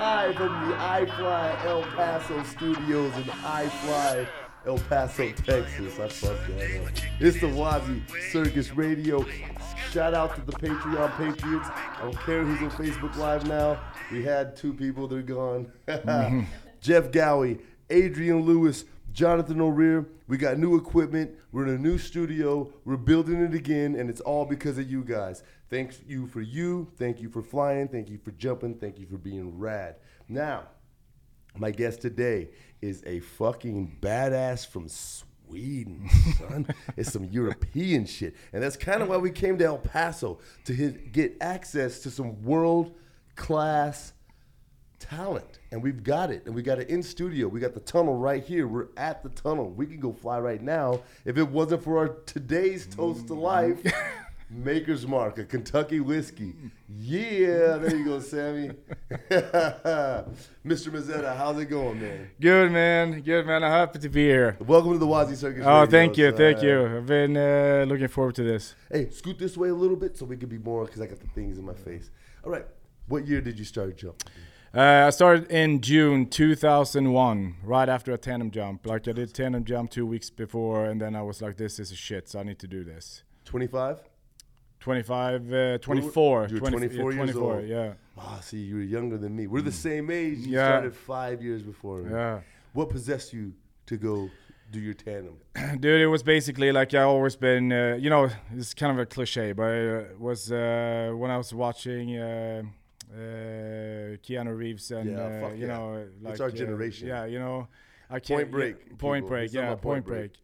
Live from the iFly El Paso studios in iFly El Paso, Texas. I fucked that up. It's the Wazzy Circus Radio. Shout out to the Patreon Patriots. I don't care who's on Facebook Live now. We had two people, they're gone. Mm-hmm. Jeff Gowie, Adrian Lewis, Jonathan O'Rear. We got new equipment. We're in a new studio. We're building it again, and it's all because of you guys. Thank you for you. Thank you for flying. Thank you for jumping. Thank you for being rad. Now, my guest today is a fucking badass from Sweden, son. it's some European shit. And that's kind of why we came to El Paso to hit, get access to some world class talent. And we've got it. And we got it in studio. We got the tunnel right here. We're at the tunnel. We can go fly right now. If it wasn't for our today's toast to life, Maker's Mark, a Kentucky whiskey. Yeah, there you go, Sammy. Mr. Mazzetta, how's it going, man? Good man, good man. I'm happy to be here. Welcome to the wazi Circus. Oh, Radio, thank you, thank you. I've been uh, looking forward to this. Hey, scoot this way a little bit so we can be more, because I got the things in my face. All right, what year did you start jumping? Uh, I started in June 2001, right after a tandem jump. Like I did tandem jump two weeks before, and then I was like, "This is a shit, so I need to do this." 25? 25, uh, 24, You were 20 24 yeah, years 24, old. yeah, Ah, see, you were younger than me. We're the same age. You Yeah. started five years before me. yeah. What possessed you to go do your tandem? Dude, it was basically like I always been, uh, you know, it's kind of a cliche, but it was uh, when I was watching uh, uh, Keanu Reeves and Yeah, uh, you yeah. know, like It's our uh, generation. yeah, you know, I can't Point Break, yeah, Point. Break, yeah, Point Point Break. Break.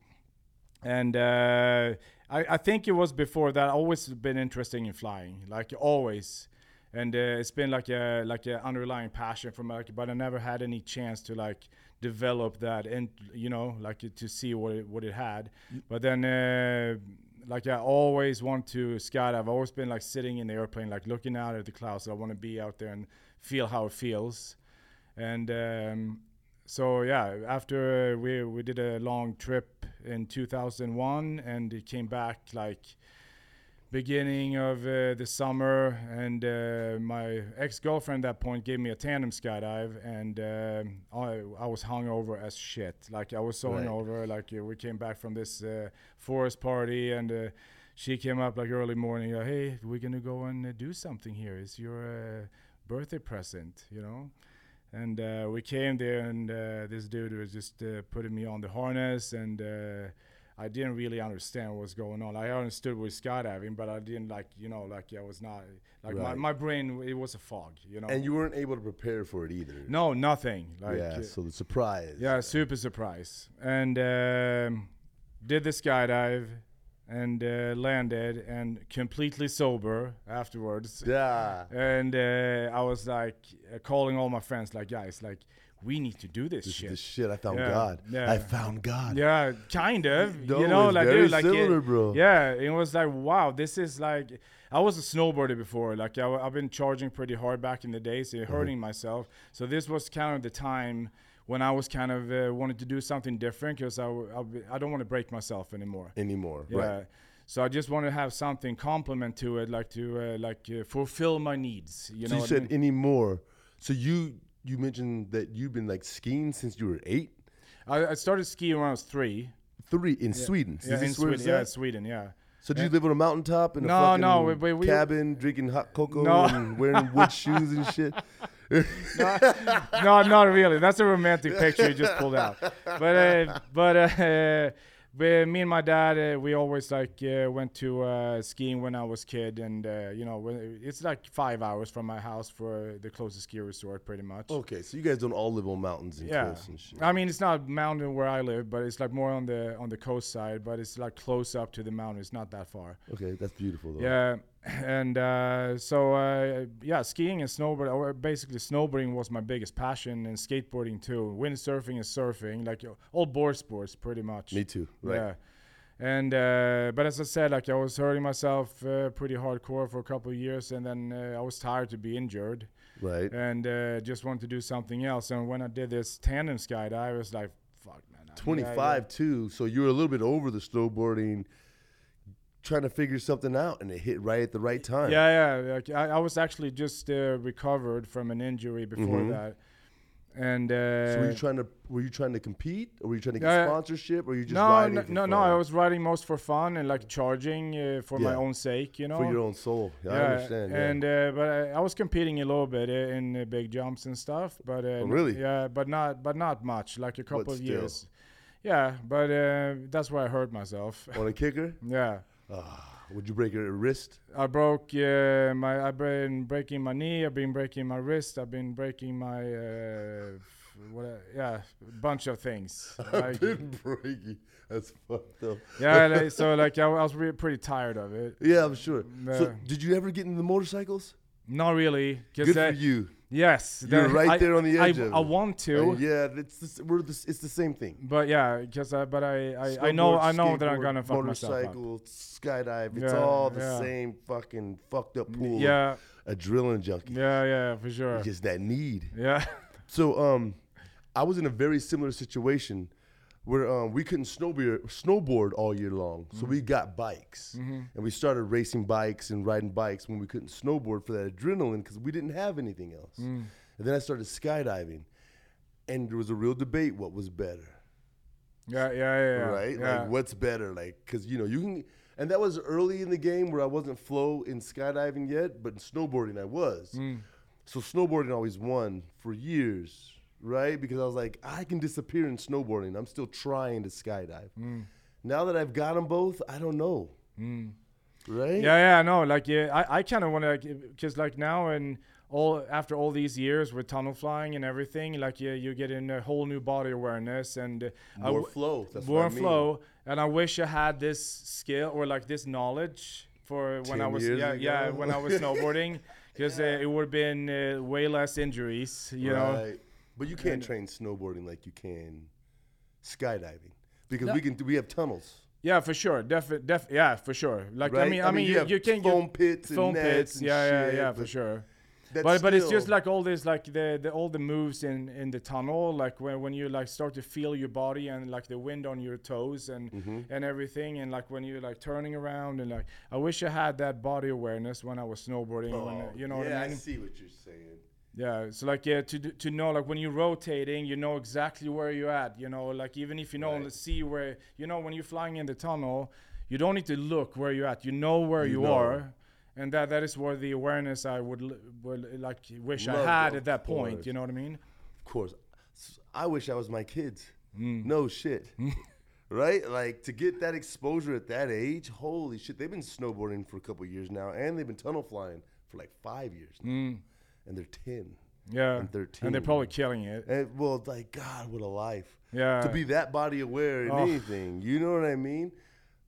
And uh, I, I think it was before that. I always been interested in flying, like always, and uh, it's been like a like a underlying passion for me. But I never had any chance to like develop that and you know like to see what it, what it had. But then. Like I always want to skydive. I've always been like sitting in the airplane, like looking out at the clouds. I want to be out there and feel how it feels. And um, so yeah, after we we did a long trip in 2001, and it came back like beginning of uh, the summer, and uh, my ex-girlfriend at that point gave me a tandem skydive, and um I, I was hungover as shit. Like I was so Right. hungover. Like uh, we came back from this uh, forest party, and uh, she came up like early morning. Uh, hey, we're gonna go and uh, do something here. It's your uh, birthday present, you know. And uh, we came there, and uh, this dude was just uh, putting me on the harness, and uh, I didn't really understand what was going on. I understood with skydiving, but I didn't like, you know, like I was not like my, Right. my brain. It was a fog, you know. And you weren't able to prepare for it either. no, nothing. Like yeah, so the surprise. yeah, super surprise. And um, did the skydive and uh, landed and completely sober afterwards. Yeah. And uh, I was like uh, calling all my friends, like guys, like we need to do this, This shit. is the shit. I found Yeah, God. yeah. I found God. Yeah, kind of. No, you know, it's like very dude, like it- similar, bro. Yeah, it was like wow, this is like I was a snowboarder before. Like I, have been charging pretty hard back in the days, Mm-hmm. uh, hurting myself. So this was kind of the time when I was kind of uh, wanted to do something different because I, I don't want to break myself anymore. Anymore. Yeah. Right. So I just want to have something complement to it, like to uh, like uh, fulfill my needs. You so know you said I mean? anymore. So you you mentioned that you've been like skiing since you were eight, I, I started skiing when I was three. three in Sweden. Is Yeah, in Sweden. Yeah. Sweden. Yeah. So did you live on a mountaintop in a No, fucking no, we- we- we- cabin, drinking hot cocoa No. and wearing wood shoes and shit? no, not really. That's a romantic picture you just pulled out. But uh, but uh, we, me and my dad, uh, we always like uh, went to uh, skiing when I was kid, and uh, you know it's like five hours from my house for the closest ski resort, pretty much. Okay, so you guys don't all live on mountains and yeah, cliffs and shit. I mean it's not mountain where I live, but it's like more on the on the coast side. But it's like close up to the mountain. It's not that far. Okay, that's beautiful though. Yeah, and uh, so uh, yeah, skiing and snowboarding, or basically snowboarding was my biggest passion, and skateboarding too. Windsurfing and surfing, like all board sports, pretty much. Me too. Right. Yeah. And uh, but as I said, like I was hurting myself uh, pretty hardcore for a couple of years, and then uh, I was tired to be injured, Right. and uh, just wanted to do something else. And when I did this tandem skydive, I was like, "Fuck, man!" I'm- yeah, yeah. 25 too. So you were a little bit over the snowboarding. Trying to figure something out, and it hit right at the right time. Yeah, yeah. I, I was actually just uh, recovered from an injury before Mhm. that, and uh, So were you trying to were you trying to compete, or were you trying to get Yeah, yeah. sponsorship, or were you just no, riding no, no, no. I was riding most for fun and like charging uh, for my own sake, you know. for your own soul. Yeah, I understand. Yeah. And uh, but I, I was competing a little bit uh, in uh, big jumps and stuff, but uh, Oh, really? yeah, but not but not much, like a couple of still. years. Yeah, but uh, that's where I hurt myself. on a kicker, yeah, ah, would you break your wrist? I broke uh, my. I've been breaking my knee. I've been breaking my wrist. I've been breaking my. Uh, what? Yeah, bunch of things. I've Like, been breaking. That's fucked up. yeah, like, so like I, I was really pretty tired of it. Yeah, I'm sure. So, did you ever get into the motorcycles? Not really, Good for you. Yes, You're right I- there on the I, edge of I want to, Uh, yeah, it's the, we're the, it's the same thing. but yeah, because I, but I, I, I know, I know that I'm gonna fuck motorcycle, skydive. It's Yeah, all the yeah. same fucking fucked up pool. Yeah, adrenaline junkie. yeah, yeah, for sure. Just that need. Yeah, So um, I was in a very similar situation where um, we couldn't snowboard snowboard all year long, so we got bikes and we started racing bikes and riding bikes when we couldn't snowboard for that adrenaline because we didn't have anything else. And then I started skydiving, and there was a real debate: what was better, yeah, yeah, yeah, yeah. right? Yeah. Like what's better, like because you know you can. And that was early in the game where I wasn't flow in skydiving yet, but in snowboarding I was. Mm. So snowboarding always won for years, right? Because I was like, I can disappear in snowboarding. I'm still trying to skydive. Mm. Now that I've got them both, I don't know. Right? Yeah, yeah, no, like yeah, I, I kind of want to, because like now and all after all these years with tunnel flying and everything, like yeah, you get in a whole new body awareness and uh, I More w- flow. That's more I mean. flow. And I wish I had this skill or like this knowledge for when I was yeah yeah when I was snowboarding, because uh, it would have been uh, way less injuries, you know. Right. But you can't train snowboarding like you can skydiving because No. we can. We have tunnels. Yeah, for sure. Def, def, yeah, for sure. Like I mean, I mean, you you, have you can foam get pits and foam nets pits. and Yeah, shit, yeah, yeah, for but sure. That's but but it's just still- like all this like the, the all the moves in in the tunnel like when when you like start to feel your body and like the wind on your toes and Mm-hmm. and everything and like when you're like turning around and like I wish I had that body awareness when I was snowboarding when, Oh, you know yeah, what I mean see what you're saying. Yeah so like yeah to to know like when you're rotating you know exactly where you're at you know like even if you know Right. see where you know when you're flying in the tunnel you don't need to look where you're at you know where You you, know. are and that that is where the awareness I would, would like wish I had at that point course. you know what I mean Of course. I wish I was my kids. Mm. No shit. right? Like to get that exposure at that age, holy shit. They've been snowboarding for a couple years now and they've been tunnel flying for like five years now. Mm. And they're 10. yeah And 13. and they're probably killing it And well, like, God, what a life. yeah to be that body aware in Oh. anything. You know what I mean?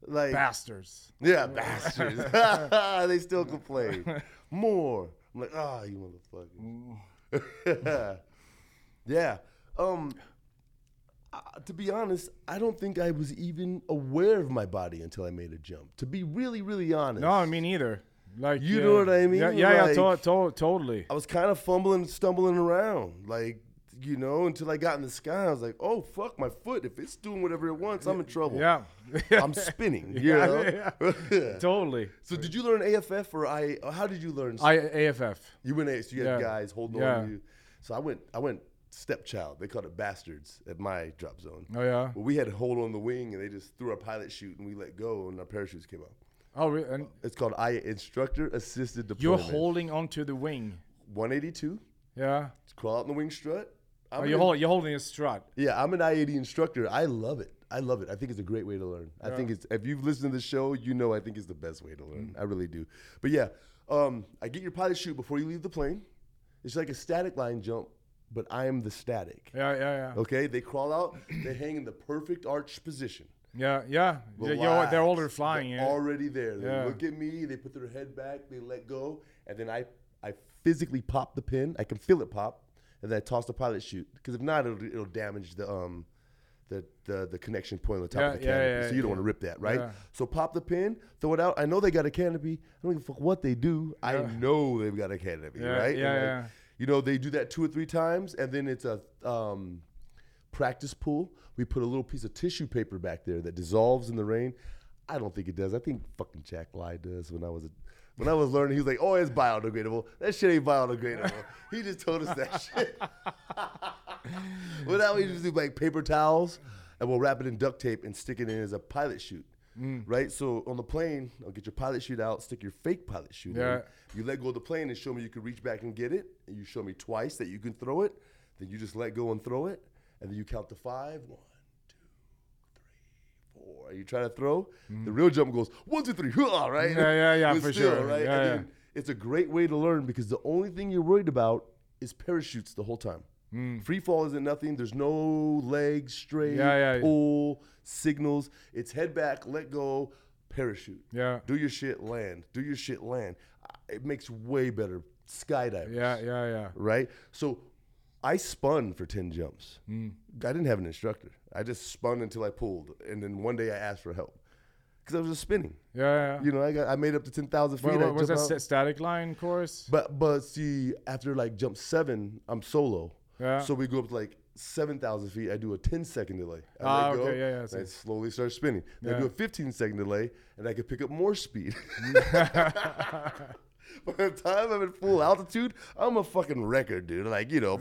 Like, bastards yeah, bastards. they still complain. More. I'm like, ah, you motherfucker. yeah. Um. uh, to be honest, I don't think I was even aware of my body until I made a jump. To be really, really honest. no me neither like You yeah. know what I mean? yeah yeah, yeah to- to- totally I was kind of fumbling, stumbling around, like you know, until I got in the sky. I was like, "Oh fuck, my foot! If it's doing whatever it wants, I'm in trouble. yeah I'm spinning." You Yeah, know? totally so, did you learn AFF or I? How did you learn? I AFF you went A, so you had Yeah. guys holding Yeah. on to you. So I went, I went stepchild. They called it bastards at my drop zone. oh yeah But we had to hold on the wing, and they just threw our pilot chute, and we let go, and our parachutes came out. Oh re- and It's called I instructor assisted Deployment. you're holding onto the wing 182. yeah Crawl out in the wing strut. I'm oh, you're, hold, you're holding a strut Yeah, I'm an IAD instructor. I love it. I love it. I think it's a great way to learn. I think it's if you've listened to the show, you know I think it's the best way to learn. I really do. But yeah, um, I get your pilot chute before you leave the plane. It's like a static line jump, but I am the static. yeah yeah yeah Okay, they crawl out. They hang in the perfect arch position. Yeah, yeah. Yeah, you're, they're already Relax. flying. They're Yeah. already there. They Yeah. look at me. They put their head back. They let go, and then I, I physically pop the pin. I can feel it pop, and then I toss the pilot chute. Because if not, it'll, it'll damage the um, the, the the connection point on the top Yeah, of the yeah, canopy. yeah, so you don't want to rip that, right? Yeah. So pop the pin, throw it out. I know they got a canopy. I don't give a fuck what they do. I know they've got a canopy, Yeah, right? yeah, like, yeah. You know, they do that two or three times, and then it's a um, practice pool. We put a little piece of tissue paper back there that dissolves in the rain. I don't think it does. I think fucking Jack Lie does. When I was a, when I was learning, he was like, "Oh, it's biodegradable." That shit ain't biodegradable. he just told us that shit. well, now we just do like paper towels, and we'll wrap it in duct tape and stick it in as a pilot chute. Mm. Right, so on the plane, I'll get your pilot chute out, stick your fake pilot chute Yeah. in. You let go of the plane and show me you can reach back and get it, and you show me twice that you can throw it. Then you just let go and throw it, and then you count to five. One, two, three, four. And you try to throw. The real jump goes one, two, three. Huh, right? Mm. Yeah, yeah, yeah, But for sure. Right? Yeah, and yeah. it's a great way to learn because the only thing you're worried about is parachutes the whole time. Mm. Free fall isn't nothing. There's no legs straight, Yeah, yeah. pull, signals. It's head back, let go, parachute. Yeah. Do your shit, land. Do your shit, land. It makes way better skydivers. Yeah, yeah, yeah. Right? So I spun for 10 jumps. Mm. I didn't have an instructor. I just spun until I pulled. And then one day I asked for help because I was just spinning. Yeah, yeah. You know, I got I made up to 10,000 feet. What, was that static line course? But but see, after like jump seven, I'm solo. Yeah. So we go up to like seven thousand feet. I do a 10 second delay. I Ah, go, okay, yeah, yeah, I slowly start spinning. Then I do a 15 second delay, and I can pick up more speed. By the time I'm at full altitude, I'm a fucking record, dude. Like you know,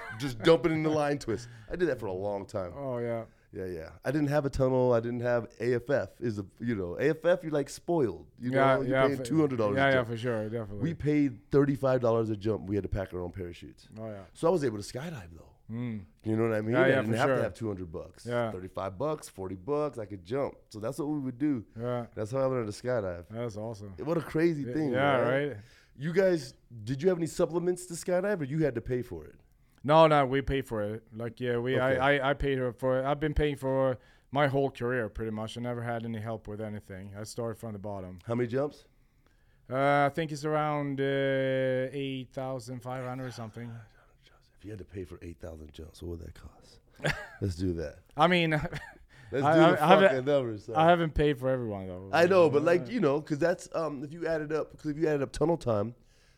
just dumping in the line twist. I did that for a long time. oh yeah. Yeah, yeah. I didn't have a tunnel. I didn't have AFF. Is a you know AFF? You're like spoiled. You yeah, know, you're yeah. paying two hundred dollars. Yeah, yeah, for sure, definitely. We paid thirty-five dollars a jump. We had to pack our own parachutes. oh yeah. So I was able to skydive though. Mm. You know what I mean? Yeah, I yeah, didn't have sure. to have two hundred bucks. Yeah. thirty-five bucks, forty bucks. I could jump. So that's what we would do. Yeah, That's how I learned to skydive. that's awesome. What a crazy thing. yeah, man. right. You guys, did you have any supplements to skydive, or you had to pay for it? No, no, we pay for it. Like yeah, we Okay. I, I I paid for it. I've been paying for my whole career pretty much. I never had any help with anything. I started from the bottom. How many jumps? Uh, I think it's around uh, eight thousand five hundred or something. If you had to pay for eight thousand jumps, what would that cost? Let's do that. I mean, Let's I- do I- the I haven't- fucking numbers. son. I haven't paid for everyone though. I know, but like you know, because that's um, if you add it up, because if you added up tunnel time,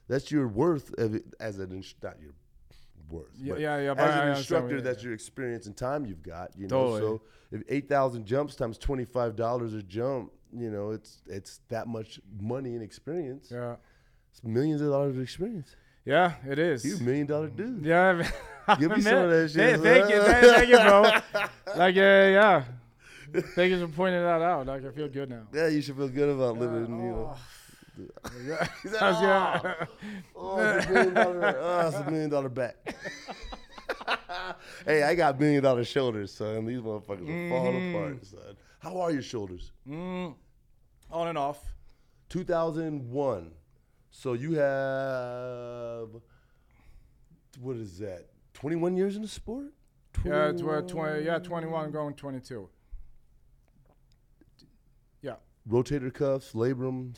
that's your worth of it as an ins- not your worth. Yeah, yeah, yeah, but As an instructor, that's your experience and time you've got. You know, Totally. so if eight thousand jumps times twenty five dollars a jump, you know, it's it's that much money and experience. Yeah, It's millions of dollars of experience. Yeah, it is. You a million dollar dude. Yeah, I mean, Give me some of that shit, Thank, you, thank, you, bro. like, uh, yeah. Thank you for pointing that out. Like, I feel good now. Yeah, you should feel good about living. You know, Yeah. That's- "Oh, yeah. Oh, it's a million dollar. Oh, it's a million dollar back. hey, I got million dollar shoulders, son. These motherfuckers are falling apart, son. How are your shoulders? Mm, on and off. 2001. So you have what is that? 21 years in the sport? Yeah, it's uh, 20, yeah, 21 going 22. Yeah. Rotator cuffs, labrums.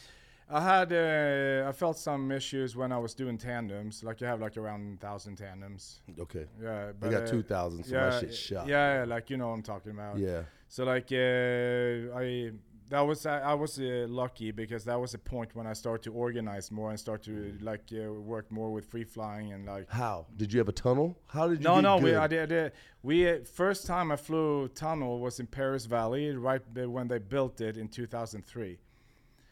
I had, uh, I felt some issues when I was doing tandems. Like, you have like around 1,000 tandems. Okay. Yeah. I But, got uh, 2,000, so yeah, my shit's shot. Yeah, yeah, like, you know what I'm talking about. Yeah. So like uh, I that was I, I was uh, lucky because that was a point when I started to organize more and start to like uh, work more with free flying and like How? Did you have a tunnel? How did you no no we? I did, I did we uh, first time I flew tunnel was in Perris Valley right when they built it in 2003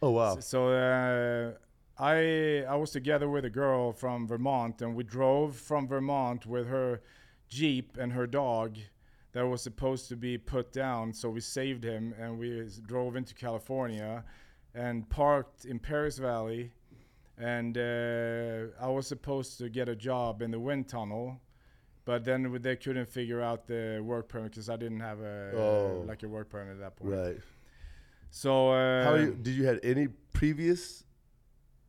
Oh, wow. so uh, I I was together with a girl from Vermont and we drove from Vermont with her jeep and her dog that was supposed to be put down. So we saved him and we drove into California and parked in Perris Valley. And uh, I was supposed to get a job in the wind tunnel. But then they couldn't figure out the work permit because I didn't have a Oh. like a work permit at that point. Right. So uh, How you, did you had any previous?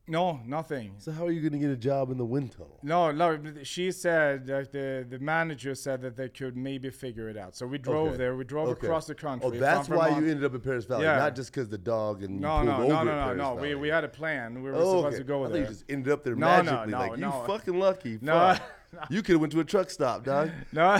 No, nothing. So how are you going to get a job in the wind tunnel? No, no. She said that the the manager said that they could maybe figure it out. So we drove Okay. there. We drove Okay. across the country. Oh, that's why Vermont. you ended up in Perris Valley, Yeah. not just because the dog and No, pulled no, no, no, no, no. We Valley. we had a plan. We were Oh, supposed okay. to go I thought there. you just ended up there No, no, magically. no, like you fucking lucky. No, Fuck. you could have went to a truck stop, dog. no,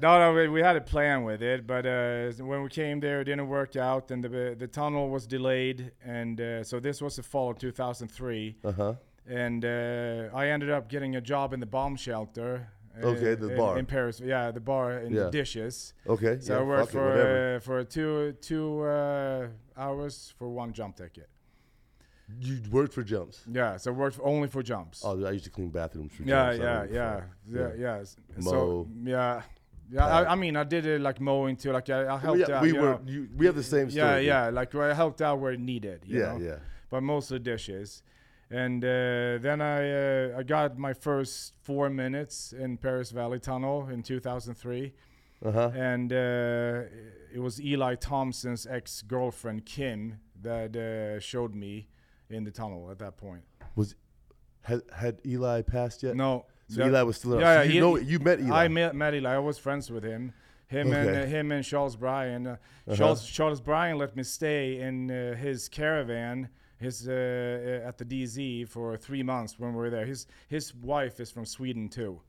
no, no. We, we had a plan with it, but uh, when we came there, it didn't work out, and the the tunnel was delayed, and uh, so this was the fall of 2003. Uh huh. and uh, I ended up getting a job in the bomb shelter. Okay, the in, bar. in Perris. Yeah, the bar in Yeah. the dishes. Okay. So yeah, I worked for uh, for two two uh, hours for one jump ticket. You worked for jumps. Yeah, so I worked only for jumps. Oh, I used to clean bathrooms for yeah, jumps. Yeah, yeah, yeah, yeah. S- Mow. So yeah, yeah. I, I mean, I did it like mowing too. Like I, I Well, helped yeah, out. we were. You, we have the same story. Yeah, yeah. Like I helped out where it needed. You Yeah, know? yeah. But mostly dishes. And uh, then I uh, I got my first four minutes in Perris Valley Tunnel in 2003, Uh huh. and uh, it was Eli Thompson's ex girlfriend Kim that uh, showed me in the tunnel at that point. Was had had Eli passed yet? No, So that- Eli was still. Yeah, so yeah, you he- know, you met Eli. I met, met Eli. I was friends with him. Him and uh, him and Charles Bryan. Uh, Uh-huh. Charles Charles Bryan let me stay in uh, his caravan, his uh, uh, at the DZ for three months when we were there. His his wife is from Sweden too.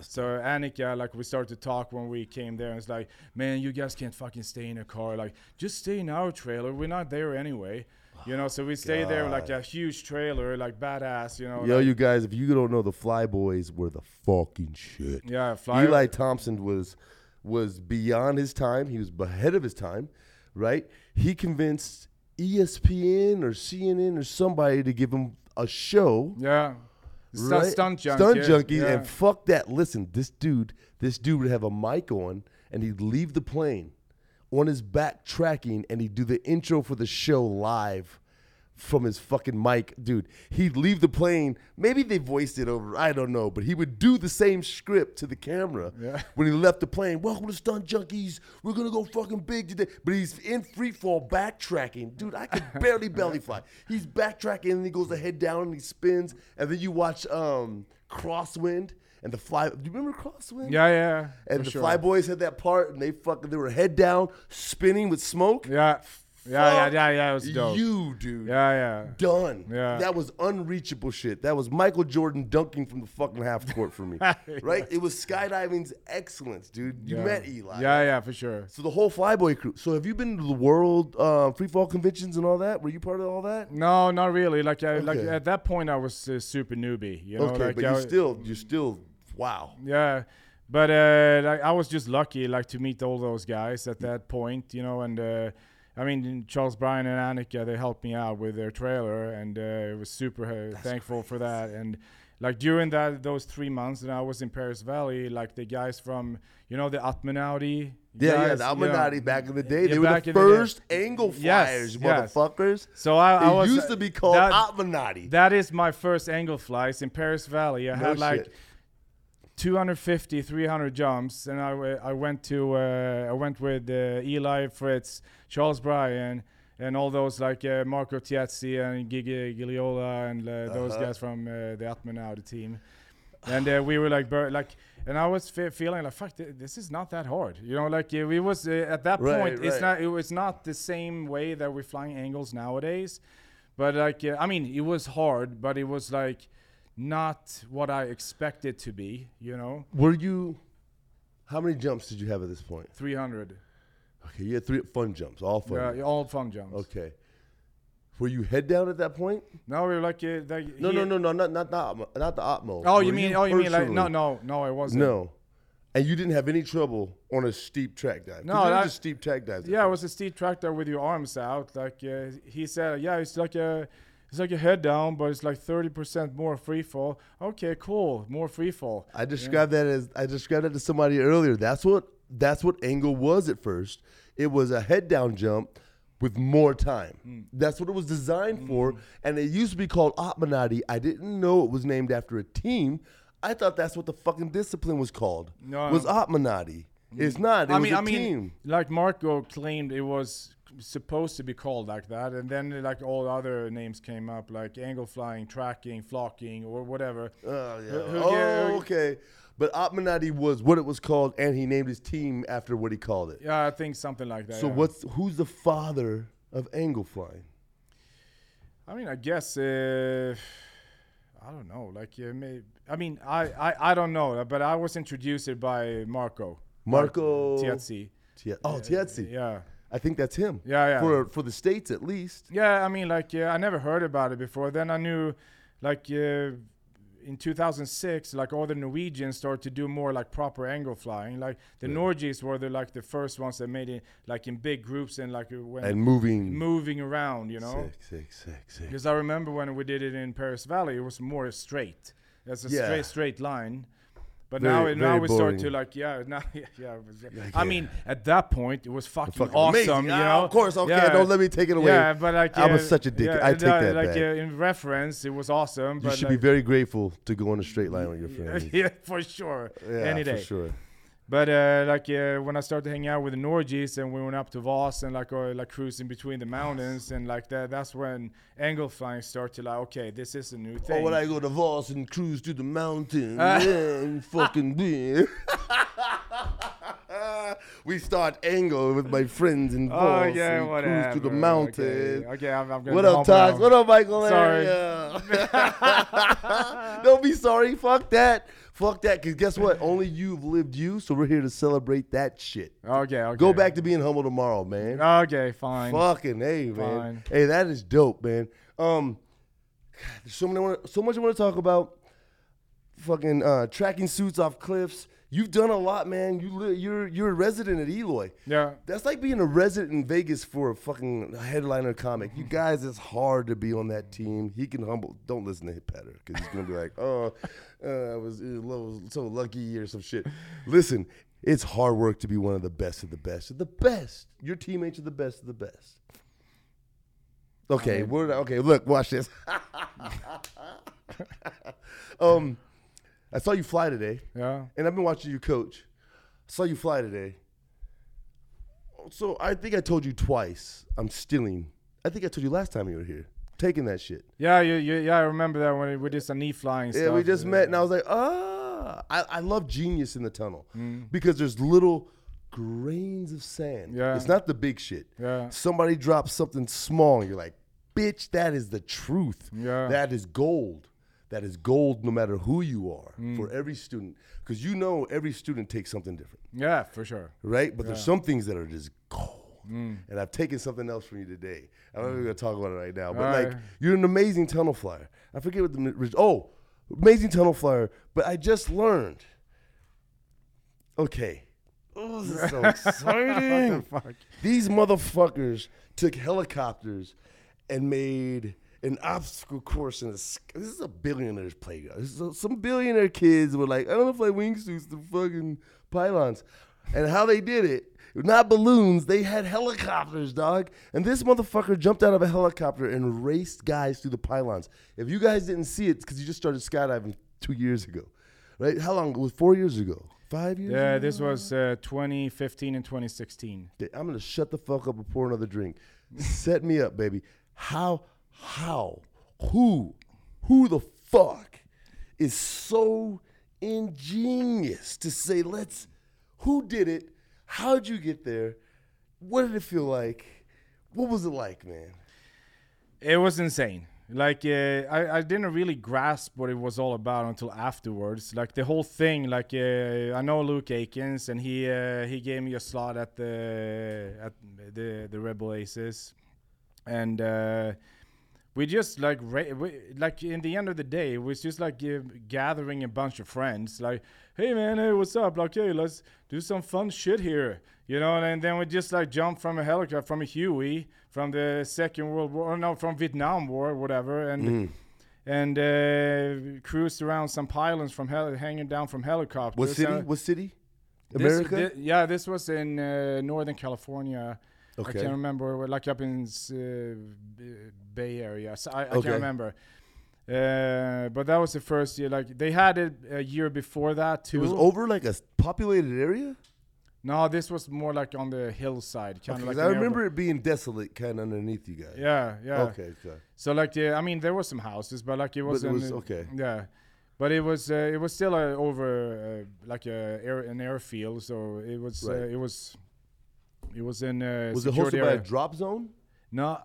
so Annika, like we started to talk when we came there, and it's like, man, you guys can't fucking stay in a car. Like, just stay in our trailer. We're not there anyway. You know, so we stayed there like a huge trailer, like badass. You know, Yo, like- you guys, if you don't know, the Flyboys were the fucking shit. yeah, fly. Eli Thompson was was beyond his time. He was ahead of his time, right? He convinced ESPN or CNN or somebody to give him a show. Yeah. Right? Stunt junkie. Stunt junkie, yeah. and fuck that. Listen, this dude, this dude would have a mic on, and he'd leave the plane on his back tracking, and he'd do the intro for the show live from his fucking mic, dude. He'd leave the plane. Maybe they voiced it over. I don't know, but he would do the same script to the camera Yeah. when he left the plane. Welcome to Stunt Junkies. We're gonna go fucking big today. But he's in free fall backtracking, dude. I could barely belly fly. He's backtracking and he goes the head down and he spins. And then you watch um Crosswind and the fly. Do you remember Crosswind? Yeah, yeah. And the sure. Fly Boys had that part, and they fucking they were head down, spinning with smoke. Yeah. Yeah, yeah, yeah, yeah. It was dope. You, dude. yeah, yeah. Done. Yeah. That was unreachable shit. That was Michael Jordan dunking from the fucking half court for me. right? It was skydiving's excellence, dude. You yeah. met Eli. Yeah, yeah, for sure. So the whole Flyboy crew. So have you been to the world uh, free fall conventions and all that? Were you part of all that? No, not really. Like, I, like at that point, I was uh, super newbie. You know, okay, like but I, you still, you still, wow. Yeah, but uh, like, I was just lucky, like to meet all those guys at that point. You know, and uh, I mean Charles Bryan and Annika, they helped me out with their trailer, and uh, I was super uh, thankful for that. And like during that those three months that I was in Perris Valley, like the guys from you know the Atmonauti. Yeah, yeah, guys, the you know, back in the day, they were the in the first angle flyers, yes. motherfuckers. So I, I was used to be called that- Atmonauti. That is my first angle flies in Perris Valley. I No had like shit. 250, 300 jumps, and I, I went to uh, I went with uh, Eli Fritz, Charles Bryan, and all those like uh, Marco Tiezzi and Gigi Gigliola and uh, those Uh-huh. guys from uh, the Atman the team. And uh, we were like, bur- like, and I was fe- feeling like, fuck, th- this is not that hard, you know. Like we was uh, at that Right, point, it's not, it was not the same way that we're flying angles nowadays. But like, uh, I mean, it was hard, but it was like not what I expected to be, you know. Were you? How many jumps did you have at this point? 300. Okay, you had three fun jumps, all fun. Yeah, all fun jumps. Okay. Were you head down at that point? No, we were like, uh, like No, no, no, no, not not the Atmo, not the Atmo. Oh, Were you mean? oh, you mean like? No, no, no. I wasn't. no. And you didn't have any trouble on a steep track dive. No, that- was a steep track dive. Yeah, it was a steep tractor with your arms out. Like uh, he said, yeah, it's like a, it's like a head down, but it's like thirty percent more free fall. Okay, cool, more free fall. I described that as I described that to somebody earlier. That's what that's what angle was at first. It was a head down jump with more time. Hmm. That's what it was designed for. And it used to be called Atmonauti. I didn't know it was named after a team. I thought that's what the fucking discipline was called. No. Was Atmonauti. It's not. It I was mean, a I mean, team. like Marco claimed it was supposed to be called like that, and then like all other names came up, like angle flying, tracking, flocking, or whatever. Oh, yeah. Oh, ga- okay. But Atmonauti was what it was called, and he named his team after what he called it. Yeah, I think something like that. So yeah. what's who's the father of angle flying? I mean, I guess uh, I don't know. Like, uh, may, I mean, I, I I don't know, but I was introduced by Marco. Marco Tiezzi. Tia- oh, Tiezzi. Yeah. I think that's him. Yeah, yeah. For for the states at least. Yeah, I mean, like, uh, I never heard about it before. Then I knew, like, uh, in 2006, like all the Norwegians started to do more like proper angle flying. Like the Yeah. Norges were the like the first ones that made it like in big groups and like when And moving. moving around, you know. Sick, sick, sick, sick. Because I remember when we did it in Perris Valley, it was more straight. It's a Yeah. straight straight line. But Very- now, it- now very we start to boring. like, yeah, now, yeah, yeah. Like, I yeah. mean, at that point, it was fucking, Fucking awesome, amazing. you Ah, know. of course, okay, Yeah. don't let me take it away. Yeah, but like, I was such a dick. I take uh, that Like back. in reference, it was awesome. You should like, be very grateful to go on a straight line with your friends. yeah, for sure, Yeah, any day. for sure. But uh, like uh, when I started to hang out with the Norges and we went up to Voss and like uh, like cruising between the mountains and like that, that's when angle flying started to like, okay, this is a new thing. Oh, when I go to Voss and cruise through the mountains, yeah, fucking be. we start angle with my friends in Oh Voss. yeah, and whatever. Cruise through the mountains. Okay, okay I'm, I'm gonna What up, now. What up, Michael? Sorry. Don't be sorry. Fuck that. Fuck that. Because guess what? Only you've lived you, so we're here to celebrate that shit. Okay, okay. Go back to being humble tomorrow, man. Okay, fine. Fucking hey, man. Fine. Hey, that is dope, man. Um, there's so many, so much I want to talk about. Fucking uh, tracking suits off cliffs. You've done a lot, man. You li- you're you're a resident at Eloy. Yeah. That's like being a resident in Vegas for a fucking headliner comic. You guys, it's hard to be on that team. He can humble. Don't listen to Petter because he's gonna be like, oh, uh, I was uh, so lucky or some shit. Listen, it's hard work to be one of the best of the best of the best. Your teammates are the best of the best. Okay, we're okay. Look, watch this. um, I saw you fly today. Yeah. And I've been watching you coach. I saw you fly today. So I think I told you twice. I'm stealing. I think I told you last time you were here. Taking that shit. Yeah, you, you, yeah, I remember that when we did some knee flying Yeah, stuff. Yeah, we just met, and I was like, ah. I, I love genius in the tunnel Mm. because there's little grains of sand. Yeah. It's not the big shit. Yeah. Somebody drops something small, and you're like, bitch, that is the truth. Yeah. That is gold. That is gold no matter who you are Mm. for every student. Because you know every student takes something different. Yeah, for sure. right? But there's some things that are just gold. Mm. And I've taken something else from you today. I'm not even gonna talk about it right now. But All like, right. you're an amazing tunnel flyer. I forget what the oh, amazing tunnel flyer. But I just learned. Okay. Oh, this is so exciting. Fuck. These motherfuckers took helicopters and made an obstacle course in the sky. This is a billionaire's playground. A- some billionaire kids were like, I don't know if I wingsuits the fucking pylons. And how they did it, not balloons, they had helicopters, dog. And this motherfucker jumped out of a helicopter and raced guys through the pylons. If you guys didn't see it, because you just started skydiving two years ago, right? How long? It was four years ago. Five years Yeah, ago? this was uh, 2015 and 2016. Okay, I'm gonna shut the fuck up and pour another drink. Set me up, baby. How, how, who, who the fuck is so ingenious to say, let's, who did it? How'd you get there? What did it feel like? What was it like, man? It was insane. Like uh, I, I didn't really grasp what it was all about until afterwards. Like the whole thing. Like uh, I know Luke Aikins, and he uh, he gave me a slot at the at the the Red Bull Aces, and uh, we just like ra- we, like in the end of the day, it was just like uh, gathering a bunch of friends. Like, hey man, hey, what's up? Like, hey, let's do some fun shit here, you know. And then we just like jump from a helicopter, from a Huey, from the Second World War, or no, from Vietnam War, whatever, and. And uh, cruised around some pylons from hel- hanging down from helicopters. What city? What city? this- America? yeah, this was in uh, Northern California. I can't remember, like up in uh, Bay Area. So I, I Okay. can't remember. Uh, but that was the first year. Like they had it a year before that too. it was over like a populated area. No, this was more like on the hillside, kind Okay, like. I remember it being desolate, kind of underneath you guys. Yeah, yeah. Okay. Okay. So like, the, I mean, there was some houses, but like it But it wasn't. was okay. Yeah, but it was uh, it was still uh, over uh, like a air, an airfield, so it was uh, Right. it was it was in uh, Was it hosted by a drop zone? No, uh,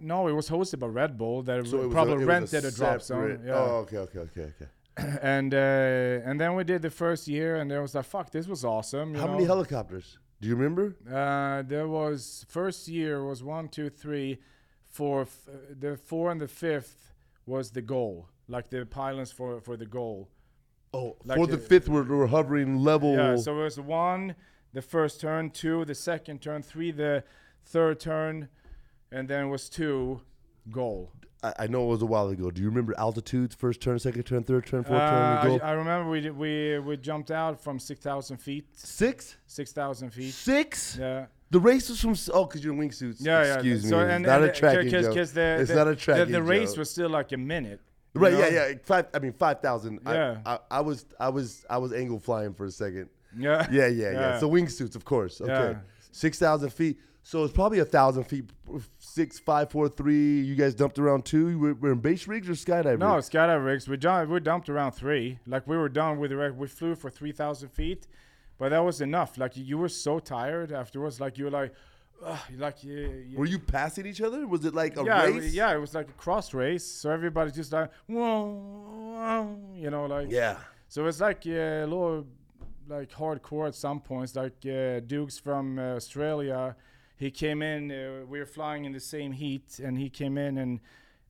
no, it was hosted by Red Bull. That So probably a, rented a, drop zone. Yeah. Oh, okay, okay, okay, okay. and uh, and then we did the first year, and there was like, fuck, this was awesome. you How many helicopters? Do you remember? Uh, there was first year was one, two, three, four. F- the four and the fifth was the goal. like the pylons for for the goal. Oh, Like for the a- fifth, we're, we're hovering level. Yeah, so it was one, the first turn, two, the second turn, three, the third turn, and then it was two, goal. I, I know it was a while ago. Do you remember altitudes? First turn, second turn, third turn, fourth Uh, turn, goal. I remember we did- we we jumped out from six thousand feet, Six, six thousand feet. six. Yeah, The race was from oh, because you're in wingsuits. yeah, yeah. Excuse so, me. And, not and a tracking cause, joke. 'cause the, it's the, not a tracking the race joke. was still like a minute. right. know? Yeah, yeah. Five. I mean, five thousand. Yeah. I, I, I was, I was, I was angle flying for a second. Yeah, Yeah, yeah, yeah. Yeah. So wingsuits, of course. Okay. Yeah. Six thousand feet. So it's probably a thousand feet. Six, five, four, three. You guys dumped around two. You were, were in base rigs or skydive No, rigs? skydive rigs. We jumped. We dumped around three. Like we were done with the rig. We flew for three thousand feet, but that was enough. Like you were so tired afterwards. Like you were like, Ugh, like you, you, Were you passing each other? Was it like a yeah, race? yeah. It was like a cross race. So everybody's just like, whoa, whoa, you know, like. Yeah. So it's like uh, a little like hardcore at some points. Like uh, Dukes from uh, Australia, he came in. Uh, we were flying in the same heat, and he came in and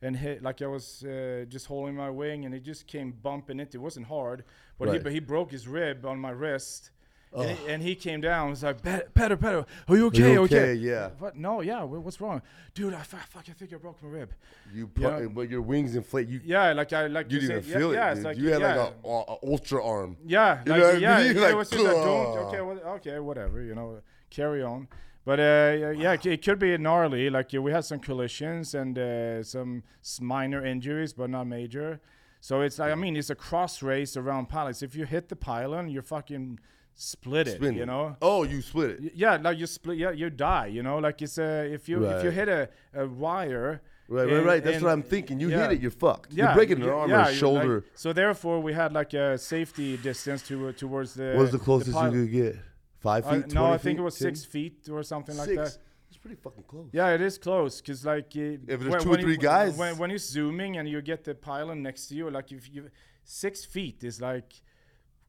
and hit like I was uh, just holding my wing, and he just came bumping it. It wasn't hard, but he but he broke his rib on my wrist. And he, and he came down. and Was like, "Pe- Peter, Peter, are you okay? you okay, okay? Yeah. What? No, yeah. What's wrong, dude? I fu- fuck. I think I broke my rib. You, Yeah. pu- but your wings inflate. You, Yeah, like I like you you didn't say- even feel yeah, it. yeah, like you had yeah. like a, a, a ultra arm. Yeah, You like, know what I yeah, mean? it, was just like, don't, okay, what, okay, whatever, you know, carry on. But uh, yeah, yeah, it- could be gnarly. Like uh, we had some collisions and uh, some minor injuries, but not major. So it's like I mean, it's a cross race around pilots. If you hit the pylon, you're fucking split it. Spin You know. Oh, you split it. Yeah, like you split. Yeah, you die. You know, like it's a if you if you hit a, a wire. Right, right, and- right. That's and- what I'm thinking. You yeah. hit it, you're fucked. Yeah, you're breaking an arm yeah, or shoulder. like- so therefore, we had like a safety distance to towards the. what was the closest pil- you could get? Five Uh, feet? no, I think feet, it was 10? six feet or something like Six. that. It's pretty fucking close. Yeah, it is close because like uh, If there's when- two or when you- three guys- when when you're zooming and you get the pylon next to you, like if you six feet is like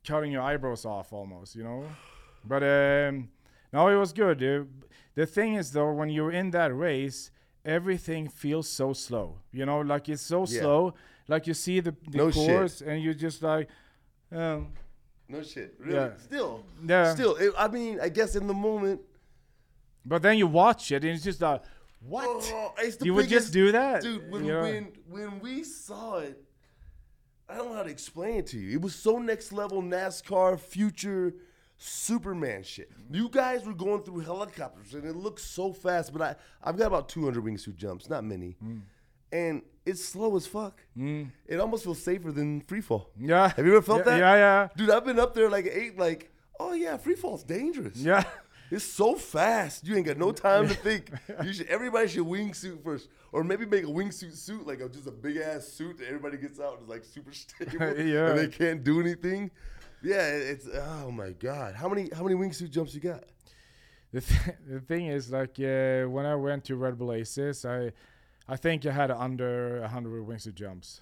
cutting your eyebrows off almost, you know. But um, no, it was good. Uh, the thing is though, when you're in that race, everything feels so slow. You know, like it's so Yeah. slow. Like you see the, the No shit. course and you're just like, um, No shit. Really? Yeah. Still. Yeah. Still. It, I mean, I guess in the moment. but then you watch it and it's just like, what? Oh, it's you would just do that, Dude, when, you know? when, when we saw it, I don't know how to explain it to you. It was so next level NASCAR future Superman shit. You guys were going through helicopters and it looked so fast, but I, I've got about 200 wingsuit jumps, not many. Mm. And it's slow as fuck. It almost feels safer than free fall. Yeah. Have you ever felt yeah, that? Yeah, yeah, Dude, I've been up there like eight, like, oh yeah, free fall's dangerous. yeah. It's so fast. You ain't got no time to think. You should. Everybody should wingsuit first, or maybe make a wingsuit suit like a, just a big ass suit that everybody gets out and is like super stable, Yeah. and they can't do anything. Yeah, it's oh my god. How many how many wingsuit jumps you got? The, th- the thing is, like, uh, when I went to Red Bull Aces, I, I think I had under 100 wingsuit jumps.